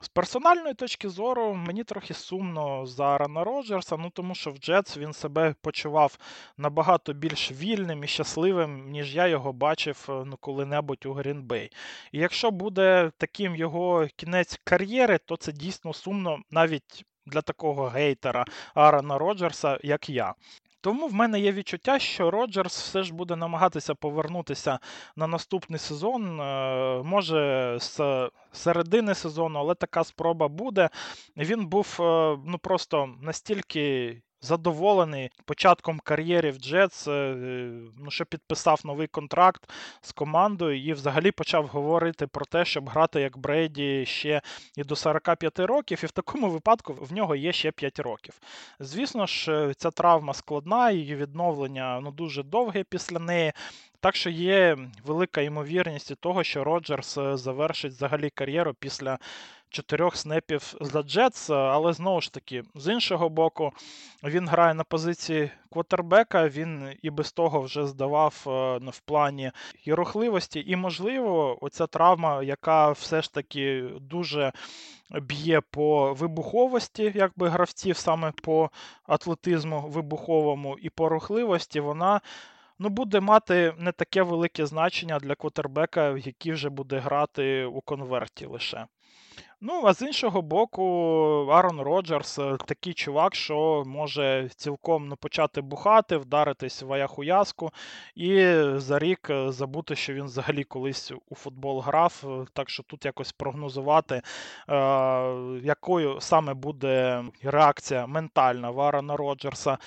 З персональної точки зору, мені трохи сумно за Арана Роджерса, ну тому що в Джетс він себе почував набагато більш вільним і щасливим, ніж я його бачив е, ну, коли-небудь у Грінбей. І якщо буде таким його кінець кар'єри, то це дійсно сумно навіть для такого гейтера Арана Роджерса, як я. Тому в мене є відчуття, що Роджерс все ж буде намагатися повернутися на наступний сезон. Е, може, з середини сезону, але така спроба буде. Він був е, ну просто настільки задоволений початком кар'єри в Джетс, е, ну, що підписав новий контракт з командою і взагалі почав говорити про те, щоб грати як Брейді ще і до 45 років, і в такому випадку в нього є ще 5 років. Звісно ж, ця травма складна, її відновлення ну, дуже довге після неї. Так що є велика ймовірність того, що Роджерс е, завершить взагалі кар'єру після чотирьох снепів за Джетс, але знову ж таки, з іншого боку, він грає на позиції квотербека, він і без того вже здавав е, в плані і рухливості, і, можливо, оця травма, яка все ж таки дуже б'є по вибуховості, якби гравців, саме по атлетизму вибуховому і по рухливості, вона ну, буде мати не таке велике значення для квотербека, який вже буде грати у конверті лише. Ну, а з іншого боку, Арон Роджерс е, такий чувак, що може цілком ну, почати бухати, вдаритись в аяхуязку і за рік е, забути, що він взагалі колись у футбол грав. Е, так що тут якось прогнозувати, е, якою саме буде реакція ментальна в Арона Роджерса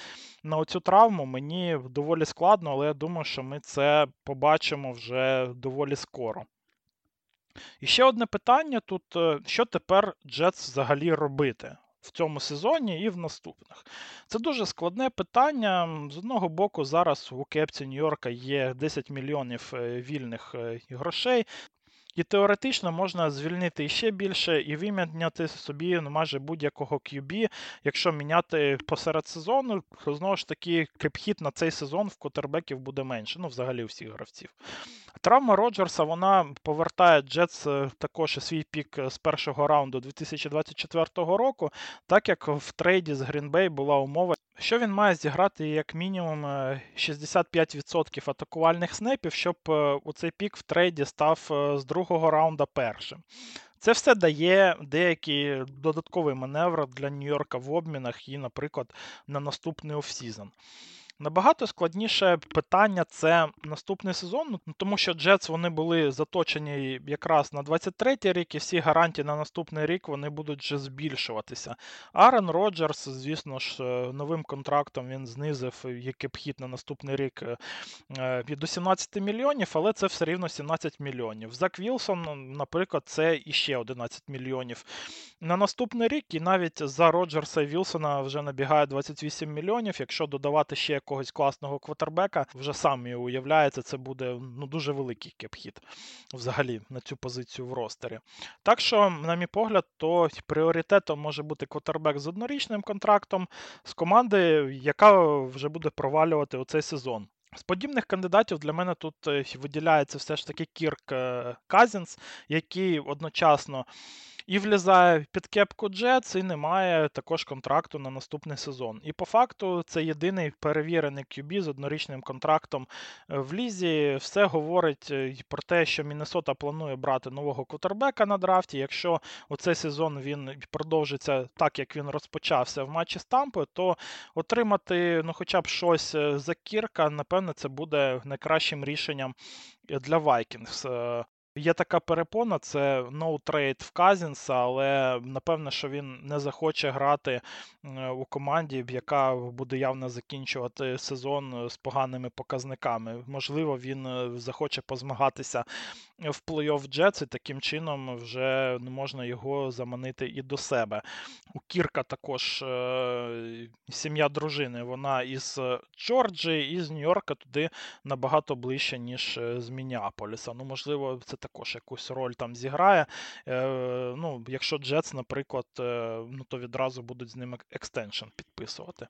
на оцю травму, мені доволі складно, але я думаю, що ми це побачимо вже доволі скоро. І ще одне питання тут: е, що тепер Джетс взагалі робити? В цьому сезоні і в наступних. Це дуже складне питання. З одного боку, зараз у кепці Нью-Йорка є 10 мільйонів е, вільних е, грошей. І теоретично можна звільнити ще більше і виміняти собі ну, майже будь-якого QB, якщо міняти посеред сезону, знову ж таки кепхіт на цей сезон в котербеків буде менше, ну взагалі у всіх гравців. Травма Роджерса вона повертає Джетс е, також свій пік з першого раунду 2024 року, так як в trade -і з Грінбей була умова, що він має зіграти як мінімум 65% е, атакувальних снепів, щоб е, у цей пік в trade -і став з другого раунда першим. Це все дає деякий додатковий маневр для Нью-Йорка в обмінах і, наприклад, на наступний offseason. Набагато складніше питання це наступний сезон, ну, тому що Джетс вони були заточені якраз на 23-й рік, і всі гарантії на наступний рік вони будуть вже збільшуватися. Арен Роджерс, звісно ж, е, новим контрактом він знизив який на наступний рік е, до 17 мільйонів, але це все рівно 17 мільйонів. Зак Вілсон, наприклад, це іще 11 мільйонів. На наступний рік, і навіть за Роджерса і Вілсона вже набігає 28 мільйонів. Якщо додавати ще якогось класного квотербека, вже самі уявляється, це буде ну, дуже великий кепхід взагалі на цю позицію в ростері. Так що, на мій погляд, то пріоритетом може бути квотербек з однорічним контрактом з команди, яка вже буде провалювати оцей сезон. З подібних кандидатів для мене тут е, виділяється все ж таки Кірк е, Казінс, який одночасно і влізає під кепку Джетс, і не має також контракту на наступний сезон. І по факту це єдиний перевірений QB з однорічним контрактом е, в лізі. Все говорить е, про те, що Міннесота планує брати нового кутербека на драфті. Якщо у цей сезон він продовжиться так, як він розпочався в матчі з Тампою, то отримати ну, хоча б щось е, за Кірка, напевне, це буде найкращим рішенням для Vikings. Є така перепона, це no trade в Казінса, але напевне, що він не захоче грати у команді, яка буде явно закінчувати сезон з поганими показниками. Можливо, він е, захоче позмагатися в плей-офф Джетс, і таким чином вже можна його заманити і до себе. У Кірка також е, сім'я дружини. Вона із Джорджії, і з Нью-Йорка туди набагато ближче, ніж е, з Мініаполіса. Ну, можливо, це також якусь роль там зіграє. Е, ну, Якщо Джетс, наприклад, е, ну, то відразу будуть з ними extension підписувати.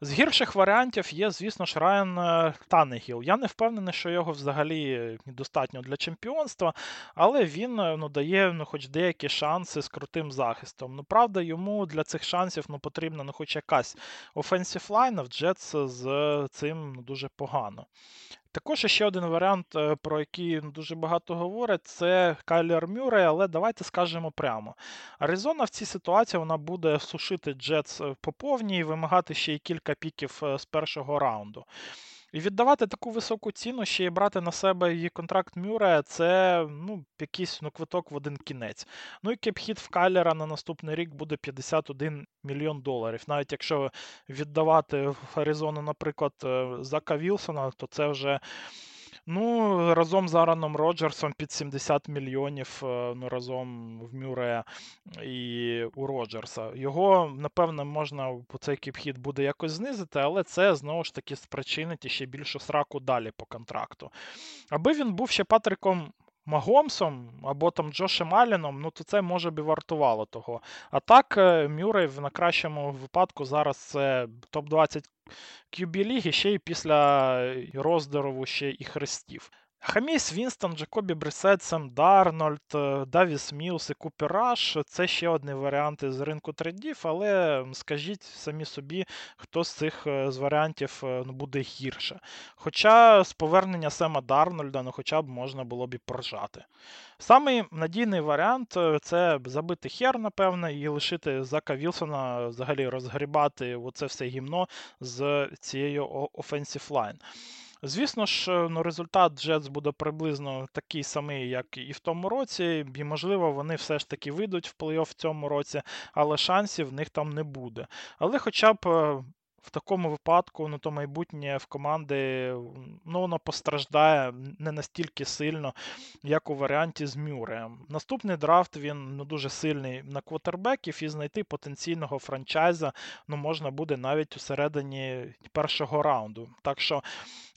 З гірших варіантів є, звісно ж, Райан е, Танегіл. Я не впевнений, що його взагалі достатньо для чемпіонства, але він ну, дає ну, хоч деякі шанси з крутим захистом. Ну, правда, йому для цих шансів ну, потрібна ну, хоч якась офенсів а в Джетс з цим ну, дуже погано. Також ще один варіант, е, про який дуже багато говорять, це Кайлер Мюррей, але давайте скажемо прямо. Аризона в цій ситуації вона буде сушити Джетс е, по повній і вимагати ще й кілька піків е, з першого раунду. І віддавати таку високу ціну, ще й брати на себе її контракт Мюре, це ну, якийсь ну, квиток в один кінець. Ну і кепхід в Калера на наступний рік буде 51 мільйон доларів. Навіть якщо віддавати в Аризону, наприклад, Зака Вілсона, то це вже Ну, разом з Араном Роджерсом під 70 мільйонів е, ну, разом в Мюре і у Роджерса. Його, напевно, можна по цей кіпхід буде якось знизити, але це знову ж таки спричинить ще більшу сраку далі по контракту. Аби він був ще Патриком. Магомсом або там Джошем Аліном, ну то це може б і вартувало того. А так, Мюррей в на кращому випадку зараз це топ-20 QB ліги ще й після розриву ще і хрестів. Джаміс Вінстон, Джакобі Бріссет, Сем Дарнольд, е, Давіс Мілс і Купер це ще одні варіанти з ринку трейдів, але скажіть самі собі, хто з цих е, з варіантів е, ну, буде гірше. Хоча з повернення Сема Дарнольда, ну хоча б можна було б і прожати. Самий надійний варіант це забити хер, напевне, і лишити Зака Вілсона взагалі розгрібати оце все гімно з цією offensive line. Звісно ж, е, ну, результат Джетс буде приблизно такий самий, як і в тому році, і, можливо, вони все ж таки вийдуть в плей-офф в цьому році, але шансів в них там не буде. Але хоча б е, в такому випадку ну, то майбутнє в команди ну, воно постраждає не настільки сильно, як у варіанті з Мюреєм. Наступний драфт він ну, дуже сильний на квотербеків і знайти потенційного франчайза ну, можна буде навіть у середині першого раунду. Так що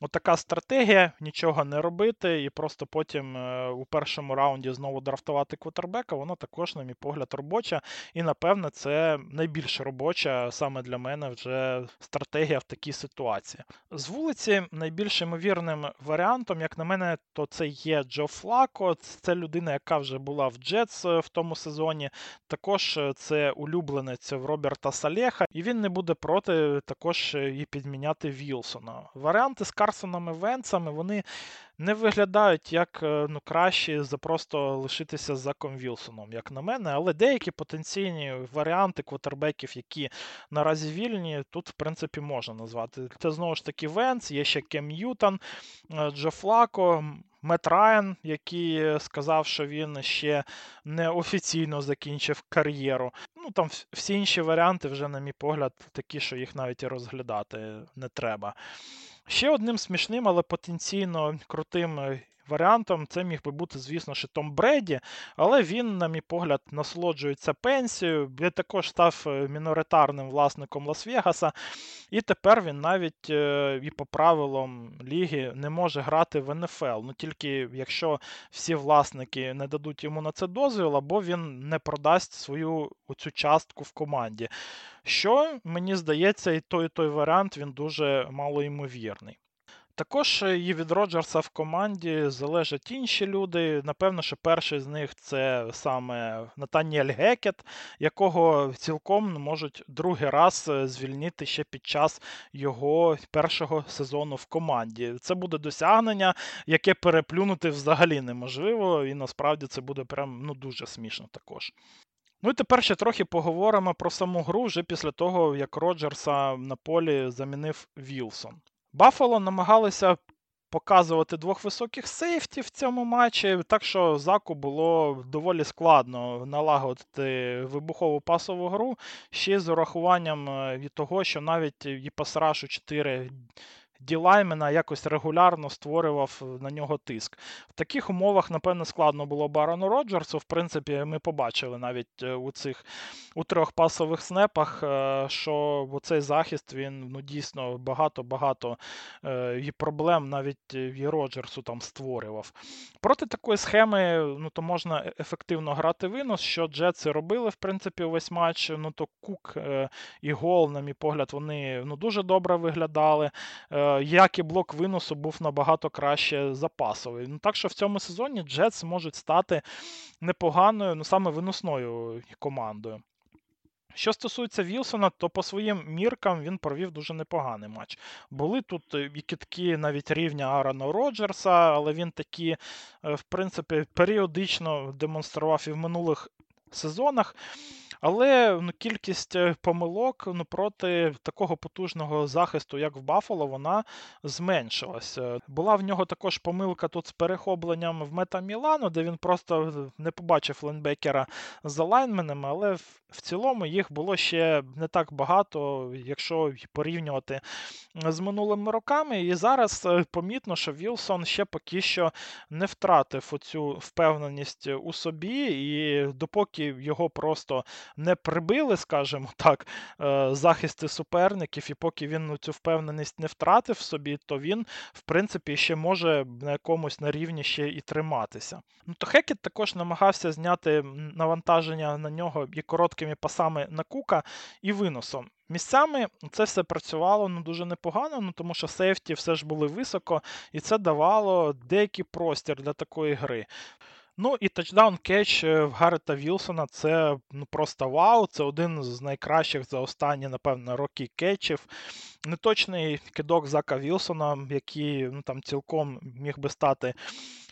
отака стратегія нічого не робити, і просто потім е, у першому раунді знову драфтувати квотербека, воно також, на мій погляд, робоча. І, напевне, це найбільш робоча саме для мене вже стратегія в такій ситуації. З вулиці найбільш ймовірним варіантом, як на мене, то це є Джо Флако. Це людина, яка вже була в Джетс в тому сезоні. Також це улюбленець Роберта Салеха, і він не буде проти також і підміняти Вілсона. Варіанти з Карсоном і Венцами, вони не виглядають як е, ну, краще за просто лишитися за Вілсоном, як на мене. Але деякі потенційні варіанти квотербеків, які наразі вільні, тут, в принципі, можна назвати. Це знову ж таки Венц, є ще Кем Ньютон, е, Джо Флако. Мет Райан, який сказав, що він ще не офіційно закінчив кар'єру. Ну там всі інші варіанти, вже, на мій погляд, такі, що їх навіть і розглядати не треба. Ще одним смішним, але потенційно крутим е, варіантом це міг би бути, звісно, що Том Бреді, але він, на мій погляд, насолоджується пенсією. Він також став е, міноритарним власником Лас-Вегаса, і тепер він навіть е, і по правилам ліги не може грати в НФЛ. Ну тільки якщо всі власники не дадуть йому на це дозвіл, або він не продасть свою оцю частку в команді. Що мені здається, і той і той варіант він дуже малоймовірний. Також е, і від Роджерса в команді залежать інші люди. Напевно, що перший з них це саме Натаніель Гекет, якого цілком можуть другий раз е, звільнити ще під час його першого сезону в команді. Це буде досягнення, яке переплюнути взагалі неможливо, і насправді це буде прям ну, дуже смішно також. Ну і тепер ще трохи поговоримо про саму гру вже після того, як Роджерса на полі замінив Вілсон. Баффало намагалися показувати двох високих сейфтів в цьому матчі, так що Заку було доволі складно налагодити вибухову пасову гру ще з урахуванням е, від того, що навіть і пасрашу 4 Ділаймена якось регулярно створював на нього тиск. В таких умовах, напевно, складно було Барону Роджерсу. В принципі, ми побачили навіть е, у цих у трьох пасових снепах, е, що цей захист він ну, дійсно багато-багато проблем навіть і Роджерсу там створював. Проти такої схеми ну, то можна ефективно грати винос, що Джетси робили, в принципі, увесь матч. Ну, то Кук і Гол, на мій погляд, вони ну, дуже добре виглядали. Як і блок виносу був набагато краще запасовий. Ну, Так що в цьому сезоні Джетс можуть стати непоганою, ну саме виносною командою. Що стосується Вілсона, то по своїм міркам він провів дуже непоганий матч. Були тут е, і кітки навіть рівня Аарона Роджерса, але він такі, е, в принципі, періодично демонстрував і в минулих сезонах. Але ну, кількість е, помилок ну, проти такого потужного захисту, як в Баффало, вона зменшилася. Була в нього також помилка тут з перехопленням в мета Мілану, де він просто не побачив лайнбекера за лайнменами, але в цілому їх було ще не так багато, якщо порівнювати з минулими роками. І зараз е, помітно, що Вілсон ще поки що не втратив оцю впевненість у собі, і допоки його просто не прибили, скажімо так, е, захисти суперників, і поки він цю впевненість не втратив в собі, то він, в принципі, ще може на якомусь на рівні ще і триматися. Ну, то Хекет також намагався зняти навантаження на нього і короткими пасами на кука і виносом. Місцями це все працювало ну, дуже непогано, ну, тому що сейфті все ж були високо, і це давало деякий простір для такої гри. Ну і тачдаун кетч е, в Гаррета Вілсона це ну, просто вау. Це один з найкращих за останні, напевно, роки кетчів. Неточний кидок Зака Вілсона, який ну, там цілком міг би стати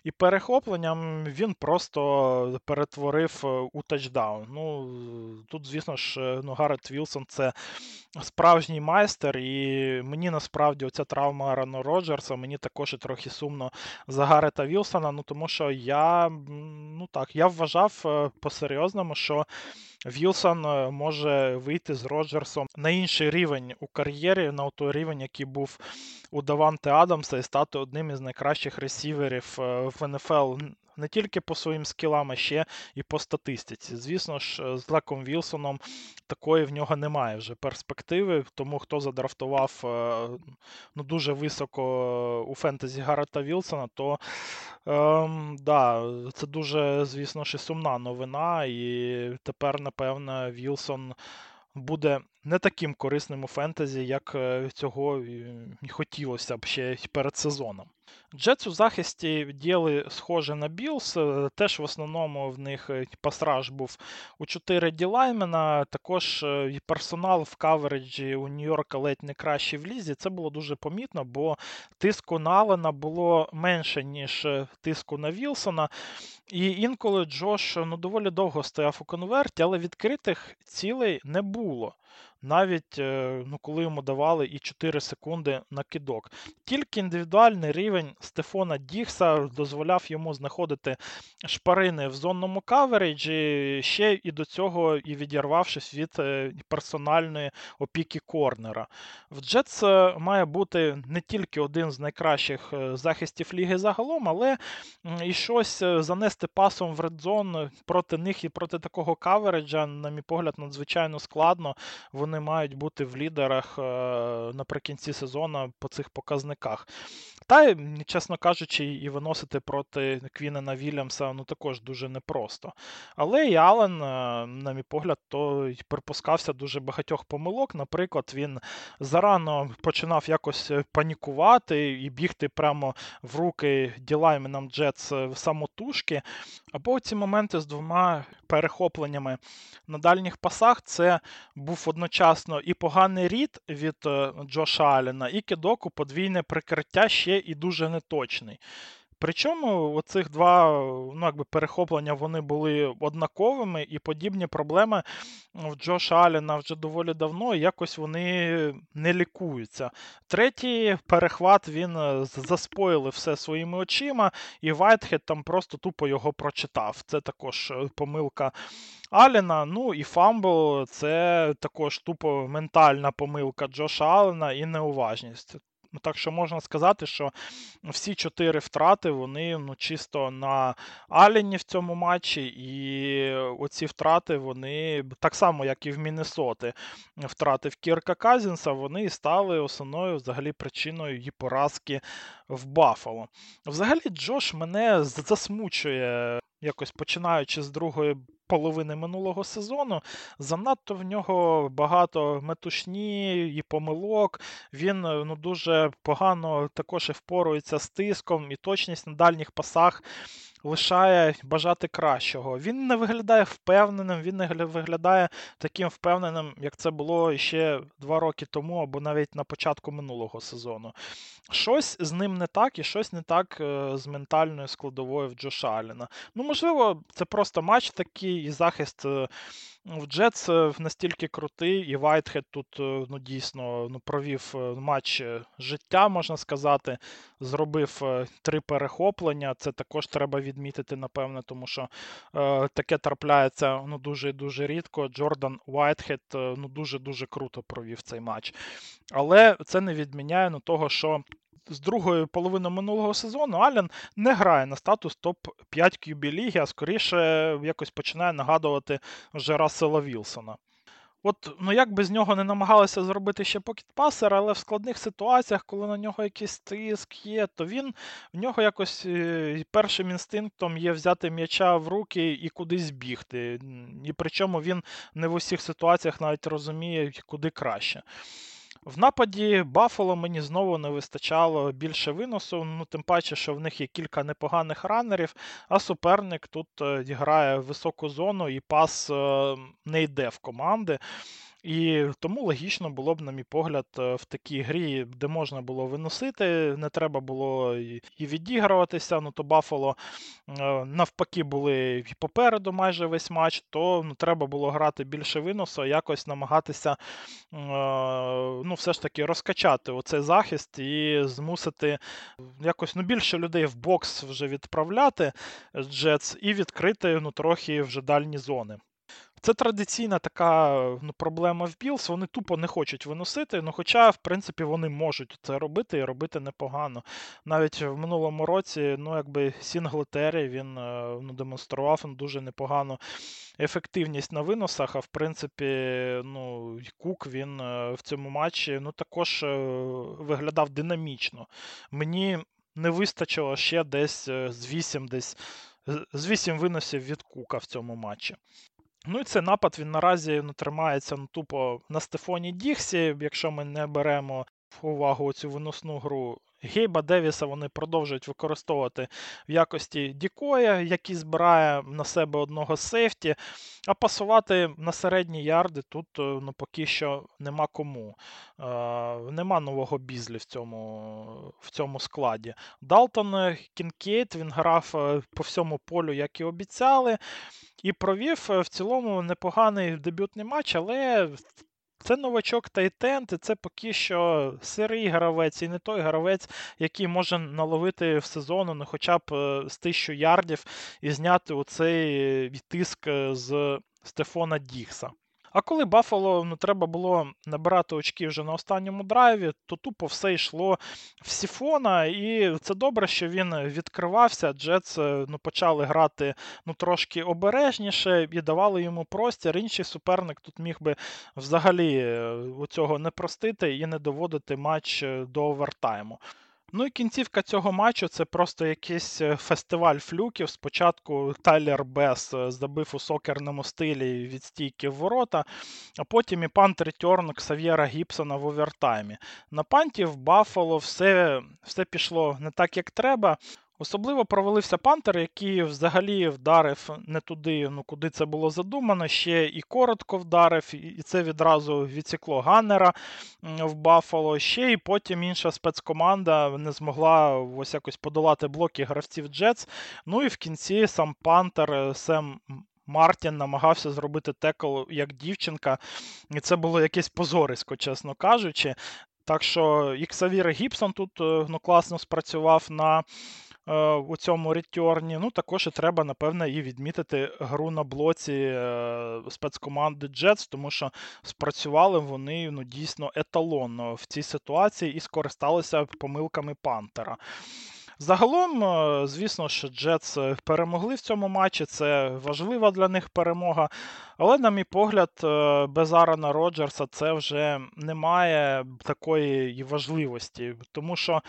і перехопленням, він просто перетворив е, у тачдаун. Ну, Тут, звісно ж, е, ну, Гаррет Вілсон це справжній майстер, і мені насправді оця травма Арана Роджерса, мені також і трохи сумно за Гаррета Вілсона, ну тому що я ну так, я вважав е, по-серйозному, що Вілсон е, може вийти з Роджерсом на інший рівень у кар'єрі, на той рівень, який був у Даванте Адамса, і стати одним із найкращих ресіверів е, в НФЛ не тільки по своїм скілам, а ще і по статистиці. Звісно ж, е, з Леком Вілсоном такої в нього немає вже перспективи, тому хто задрафтував ну, дуже високо у фентезі Гаррета Вілсона, то ем, да, це дуже, звісно ж, сумна новина. І тепер, напевно, Вілсон буде не таким корисним у фентезі, як е, цього хотілося б ще перед сезоном. Джетс у захисті діяли схоже на Білс. Е, теж в основному в них е, pass rush був у 4 ділаймена. Також персонал в кавереджі у Нью-Йорка ледь не кращий в лізі. Це було дуже помітно, бо тиску на Алена було менше, ніж тиску на Вілсона. І інколи Джош ну, доволі довго стояв у конверті, але відкритих цілей не було навіть е, ну, коли йому давали і 4 секунди на кидок. Тільки індивідуальний рівень Стефона Дігса дозволяв йому знаходити шпарини в зонному каверіджі, ще і до цього і відірвавшись від е, персональної опіки корнера. В Джетс е, має бути не тільки один з найкращих захистів ліги загалом, але і щось занести пасом в редзон проти них і проти такого кавереджа, на мій погляд, надзвичайно складно. Вони мають бути в лідерах е, наприкінці сезону по цих показниках. Та, чесно кажучи, і виносити проти Квінена Вільямса ну також дуже непросто. Але і Ален, е, на мій погляд, то припускався дуже багатьох помилок. Наприклад, він зарано починав якось панікувати і бігти прямо в руки ділайменам Джетс в самотужки. Або ці моменти з двома перехопленнями на дальніх пасах це був одночасно і поганий рід від е, Джоша Аллена, і кидок у подвійне прикриття ще і дуже неточний. Причому оцих два ну, якби перехоплення вони були однаковими, і подібні проблеми в Джоша Аліна вже доволі давно, якось вони не лікуються. Третій перехват він е, заспойлив все своїми очима, і Вайтхед там просто тупо його прочитав. Це також е, помилка Аліна. Ну і Фамбл це також тупо ментальна помилка Джоша Аллена і неуважність. Ну, Так що можна сказати, що всі чотири втрати вони ну, чисто на Аліні в цьому матчі, і оці втрати вони так само, як і в Міннесоти, втрати в Кірка Казінса, вони стали основною взагалі причиною її поразки в Баффало. Взагалі, Джош мене засмучує, якось починаючи з другої половини минулого сезону. Занадто в нього багато метушні і помилок. Він ну, дуже погано також і впорується з тиском, і точність на дальніх пасах лишає бажати кращого. Він не виглядає впевненим, він не виглядає таким впевненим, як це було ще два роки тому, або навіть на початку минулого сезону. Щось з ним не так, і щось не так е, з ментальною складовою в Джоша Аліна. Ну, можливо, це просто матч такий, і захист е, в Джетс е, настільки крутий, і Вайтхед тут ну, дійсно ну, провів матч життя, можна сказати. Зробив три перехоплення. Це також треба відмітити, напевне, тому що е, таке трапляється ну, дуже дуже рідко. Джордан Вайтхед ну, дуже-дуже круто провів цей матч. Але це не відміняє ну, того, що з другої половини минулого сезону Ален не грає на статус топ-5 QB ліги, а скоріше якось починає нагадувати вже Рассела Вілсона. От, ну як без нього не намагалися зробити ще покітпасер, але в складних ситуаціях, коли на нього якийсь тиск є, то він в нього якось е, першим інстинктом є взяти м'яча в руки і кудись бігти. І причому він не в усіх ситуаціях навіть розуміє, куди краще. В нападі Баффало мені знову не вистачало більше виносу, ну тим паче, що в них є кілька непоганих ранерів, а суперник тут е, грає високу зону і пас е, не йде в команди. І тому логічно було б, на мій погляд, е, в такій грі, де можна було виносити, не треба було і відігруватися. Ну то Баффало е, навпаки були і попереду майже весь матч, то ну, треба було грати більше виносу, якось намагатися е, ну, все ж таки розкачати оцей захист і змусити якось ну, більше людей в бокс вже відправляти Джетс і відкрити ну, трохи вже дальні зони. Це традиційна така ну, проблема в Білс. Вони тупо не хочуть виносити, ну хоча, в принципі, вони можуть це робити і робити непогано. Навіть в минулому році, ну, якби Сінглетері він е, ну, демонстрував ну, дуже непогану ефективність на виносах. А в принципі, ну, Кук він е, в цьому матчі ну, також е, виглядав динамічно. Мені не вистачило ще десь з 8 десь. З 8 виносів від Кука в цьому матчі. Ну і цей напад він наразі ну, тримається ну, тупо на Стефоні Діксі, якщо ми не беремо в увагу цю виносну гру. Гейба Девіса вони продовжують використовувати в якості Дікоя, який збирає на себе одного сейфті, а пасувати на середні ярди тут е, ну, поки що нема кому. Е, Нема нового Бізлі в цьому в цьому складі. Далтон Кінкейд він грав е, по всьому полю, як і обіцяли. І провів е, в цілому непоганий дебютний матч, але це новачок tight end, і це поки що сирий гравець, і не той гравець, який може наловити в сезону ну, хоча б е, з тисячу ярдів і зняти оцей тиск е, з Стефона Дікса. А коли Баффало ну, треба було набирати очки вже на останньому драйві, то тупо все йшло в Сіфона, і це добре, що він відкривався. Джетс е, ну, почали грати ну, трошки обережніше і давали йому простір. Інший суперник тут міг би взагалі е, цього не простити і не доводити матч е, до овертайму. Ну і кінцівка цього матчу це просто якийсь е, фестиваль флюків. Спочатку Тайлер Бес забив у сокерному стилі від стійки в ворота, а потім і punt return Ксав'єра Гібсона в овертаймі. На панті в Баффало все, все пішло не так, як треба. Особливо провалився punter, який взагалі вдарив не туди, ну куди це було задумано, ще і коротко вдарив, і це відразу відсікло ганнера в Баффало. Ще і потім інша спецкоманда не змогла ось якось подолати блоки гравців Джетс. Ну і в кінці сам punter е, Сем. Мартін намагався зробити текл як дівчинка, і це було якесь позорисько, чесно кажучи. Так що Іксавір Гібсон тут е, ну, класно спрацював на у цьому ретьорні. Ну, також і треба, напевне, і відмітити гру на блоці е, спецкоманди Jets, тому що спрацювали вони ну, дійсно еталонно в цій ситуації і скористалися помилками Пантера. Загалом, е, звісно, що Джетс е, перемогли в цьому матчі. Це важлива для них перемога. Але, на мій погляд, е, без Арана Роджерса це вже не має такої важливості, тому що.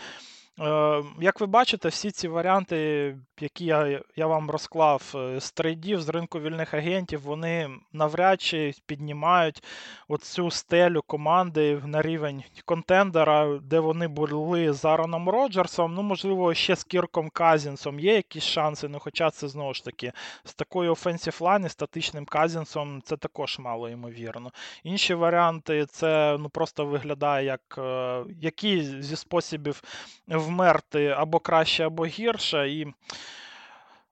Е, як ви бачите, всі ці варіанти, які я я вам розклав е, з трейдів, з ринку вільних агентів, вони навряд чи піднімають оцю стелю команди на рівень контендера, де вони були з Ароном Роджерсом. Ну, можливо, ще з Кірком Казінсом є якісь шанси, ну хоча це знову ж таки з такою офенсів лайн статичним Казінсом це також мало ймовірно. Інші варіанти це ну просто виглядає як е, який зі способів вмерти або краще, або гірше. І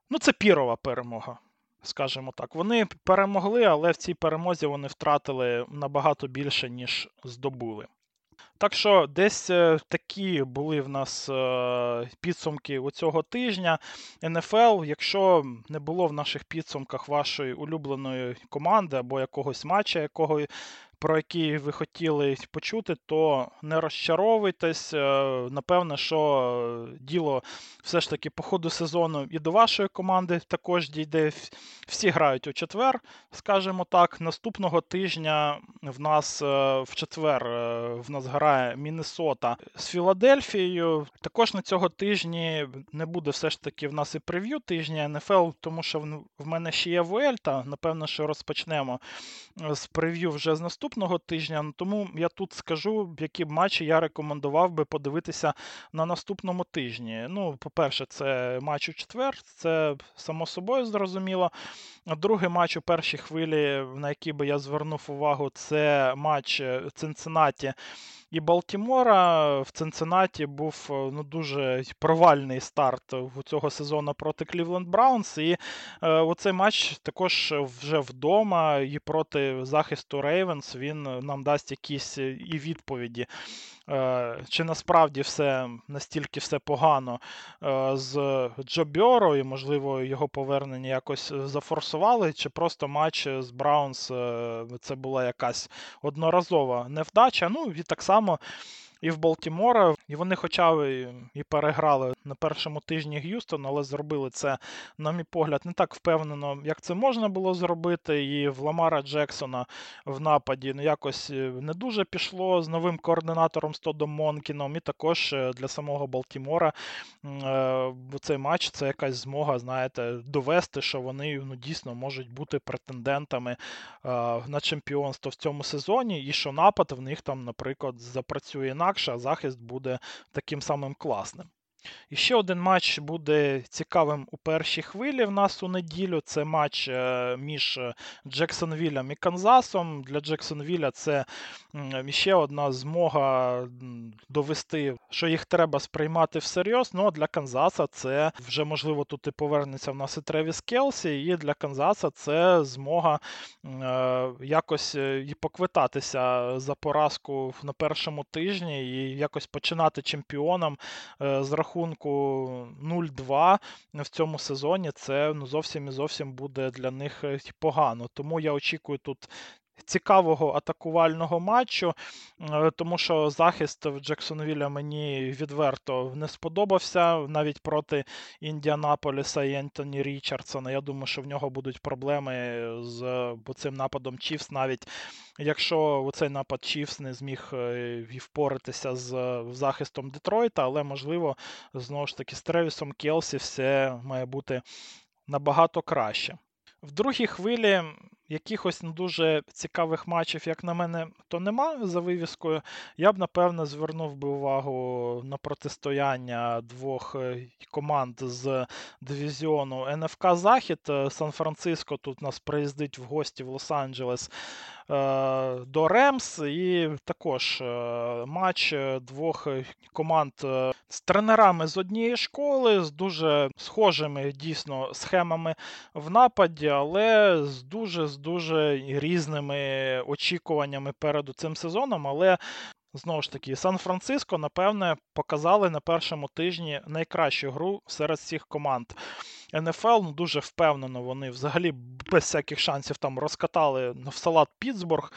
ну, це пірова перемога. Скажімо так, вони перемогли, але в цій перемозі вони втратили набагато більше, ніж здобули. Так що десь е, такі були в нас е, підсумки у цього тижня. НФЛ, якщо не було в наших підсумках вашої улюбленої команди або якогось матча, якого про які ви хотіли почути, то не розчаровуйтесь. Е, напевне, що діло все ж таки по ходу сезону і до вашої команди також дійде. Всі грають у четвер, скажімо так. Наступного тижня в нас е, в четвер е, в нас грає Міннесота з Філадельфією. Також на цього тижні не буде все ж таки в нас і прев'ю тижня НФЛ, тому що в мене ще є Вуельта. Напевно, що розпочнемо з прев'ю вже з наступного наступного тижня. Ну, тому я тут скажу, які матчі я рекомендував би подивитися на наступному тижні. Ну, по-перше, це матч у четвер, це само собою зрозуміло. Другий матч у першій хвилі, на який би я звернув увагу, це матч Цинциннаті і Балтімора. В Цинциннаті був ну, дуже провальний старт у цього сезону проти Клівленд Браунс. І е, оцей матч також вже вдома і проти захисту Рейвенс він нам дасть якісь і відповіді. Е, чи насправді все настільки все погано е, з Джо Берроу, і, можливо, його повернення якось зафорсували, чи просто матч з Браунс е, це була якась одноразова невдача. Ну і так само і в Балтімора. І вони, хоча і переграли на першому тижні Г'юстон, але зробили це, на мій погляд, не так впевнено, як це можна було зробити. І в Ламара Джексона в нападі ну, якось е, не дуже пішло з новим координатором Стодом Монкіном. І також е, для самого Балтімора е, цей матч це якась змога, знаєте, довести, що вони ну, дійсно можуть бути претендентами на чемпіонство в цьому сезоні, і що напад в них там, наприклад, запрацює на інакше, захист буде таким самим класним. І ще один матч буде цікавим у першій хвилі в нас у неділю. Це матч е, між е, Джексонвілем і Канзасом. Для Джексонвіля це ще одна змога довести, що їх треба сприймати всерйоз. Ну а для Канзаса це вже можливо тут і повернеться в нас і Тревіс Келсі. І для Канзаса це змога е, якось і поквитатися за поразку на першому тижні і якось починати чемпіоном з рахунку рахунку 0-2 в цьому сезоні, це ну, зовсім і зовсім буде для них е, погано. Тому я очікую тут цікавого атакувального матчу, е, тому що захист в Джексонвілля мені відверто не сподобався навіть проти Індіанаполіса і Ентоні Річардсона. Я думаю, що в нього будуть проблеми з цим нападом Чіфс, навіть якщо цей напад Чіфс не зміг е, впоратися з захистом Детройта, але можливо, знову ж таки, з Тревісом Келсі все має бути набагато краще. В другій хвилі якихось не дуже цікавих матчів, як на мене, то нема за вивіскою. Я б, напевно, звернув би увагу на протистояння двох е, команд з дивізіону НФК Захід. Е, Сан-Франциско тут нас приїздить в гості в Лос-Анджелес. Е, до Ремс, і також матч двох команд з тренерами з однієї школи, з дуже схожими дійсно схемами в нападі, але з дуже з дуже різними очікуваннями перед цим сезоном. Але Знову ж таки, Сан-Франциско, напевне, показали на першому тижні найкращу гру серед всіх команд. НФЛ ну, дуже впевнено, вони взагалі без всяких шансів там розкатали в салат Пітсбург.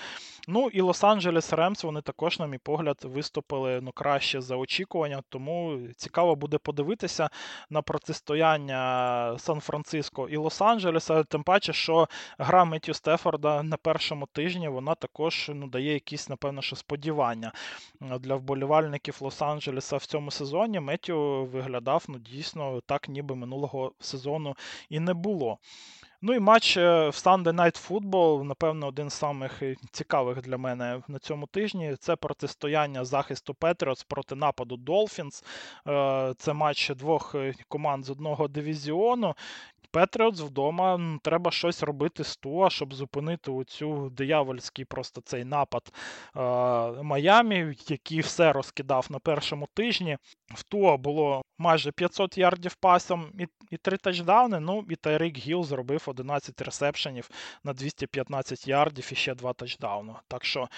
Ну і Лос-Анджелес Ремс, вони також, на мій погляд, виступили ну, краще за очікування. Тому цікаво буде подивитися на протистояння Сан-Франциско і Лос-Анджелеса. Тим паче, що гра Меттю Стефорда на першому тижні вона також ну, дає якісь, напевно, що сподівання для вболівальників Лос-Анджелеса в цьому сезоні. Меттю виглядав ну, дійсно так, ніби минулого сезону і не було. Ну і матч е, в Sunday Night Football, напевно, один з самих е, цікавих для мене на цьому тижні. Це протистояння захисту Петріотс проти нападу Dolphins. Е, це матч двох команд з одного дивізіону. Петріотс вдома треба щось робити з Туа, щоб зупинити оцю диявольський просто цей напад е, Майамі, який все розкидав на першому тижні. В Туа було майже 500 ярдів пасом і і 3 тачдауни. Ну і Тайрік Гіл зробив 11 ресепшенів на 215 ярдів і ще 2 тачдауни. Так що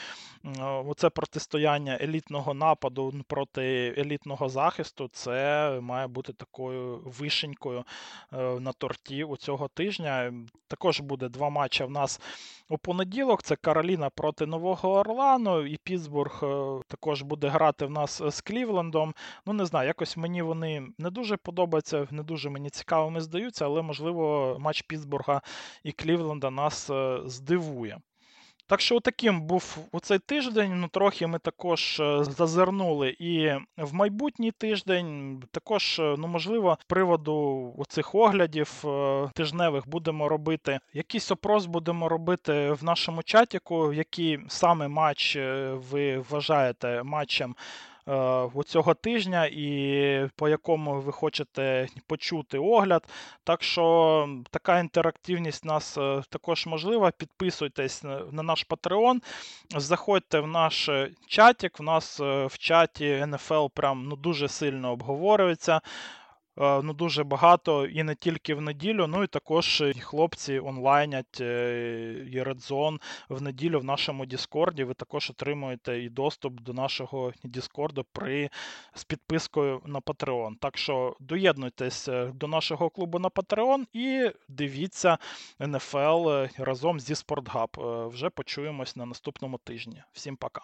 оце протистояння елітного нападу проти елітного захисту, це має бути такою вишенькою е, на торті у цього тижня. Також буде два матчі в нас у понеділок. Це Кароліна проти Нового Орлану, і Пітсбург е, також буде грати в нас з Клівлендом. Ну, не знаю, якось мені вони не дуже подобаються, не дуже мені цікавими здаються, але, можливо, матч Пітсбурга і Клівленда нас е, здивує. Так що таким був у цей тиждень. Ну, трохи ми також е, зазирнули і в майбутній тиждень. Також, е, ну можливо, з приводу оцих оглядів тижневих будемо робити. Якийсь опрос будемо робити в нашому чатіку, який саме матч ви вважаєте матчем Е, цього тижня, і по якому ви хочете почути огляд. Так що така інтерактивність у нас е, також можлива. Підписуйтесь на наш Patreon, заходьте в наш чатик. В нас е, в чаті NFL прям ну, дуже сильно обговорюється. Е, ну, дуже багато і не тільки в неділю, ну і також хлопці онлайнять е, і Red в неділю в нашому Діскорді. Ви також отримуєте і доступ до нашого Діскорду при з підпискою на Patreon. Так що доєднуйтесь е, до нашого клубу на Patreon і дивіться NFL разом зі SportHub. Вже почуємось на наступному тижні. Всім пока.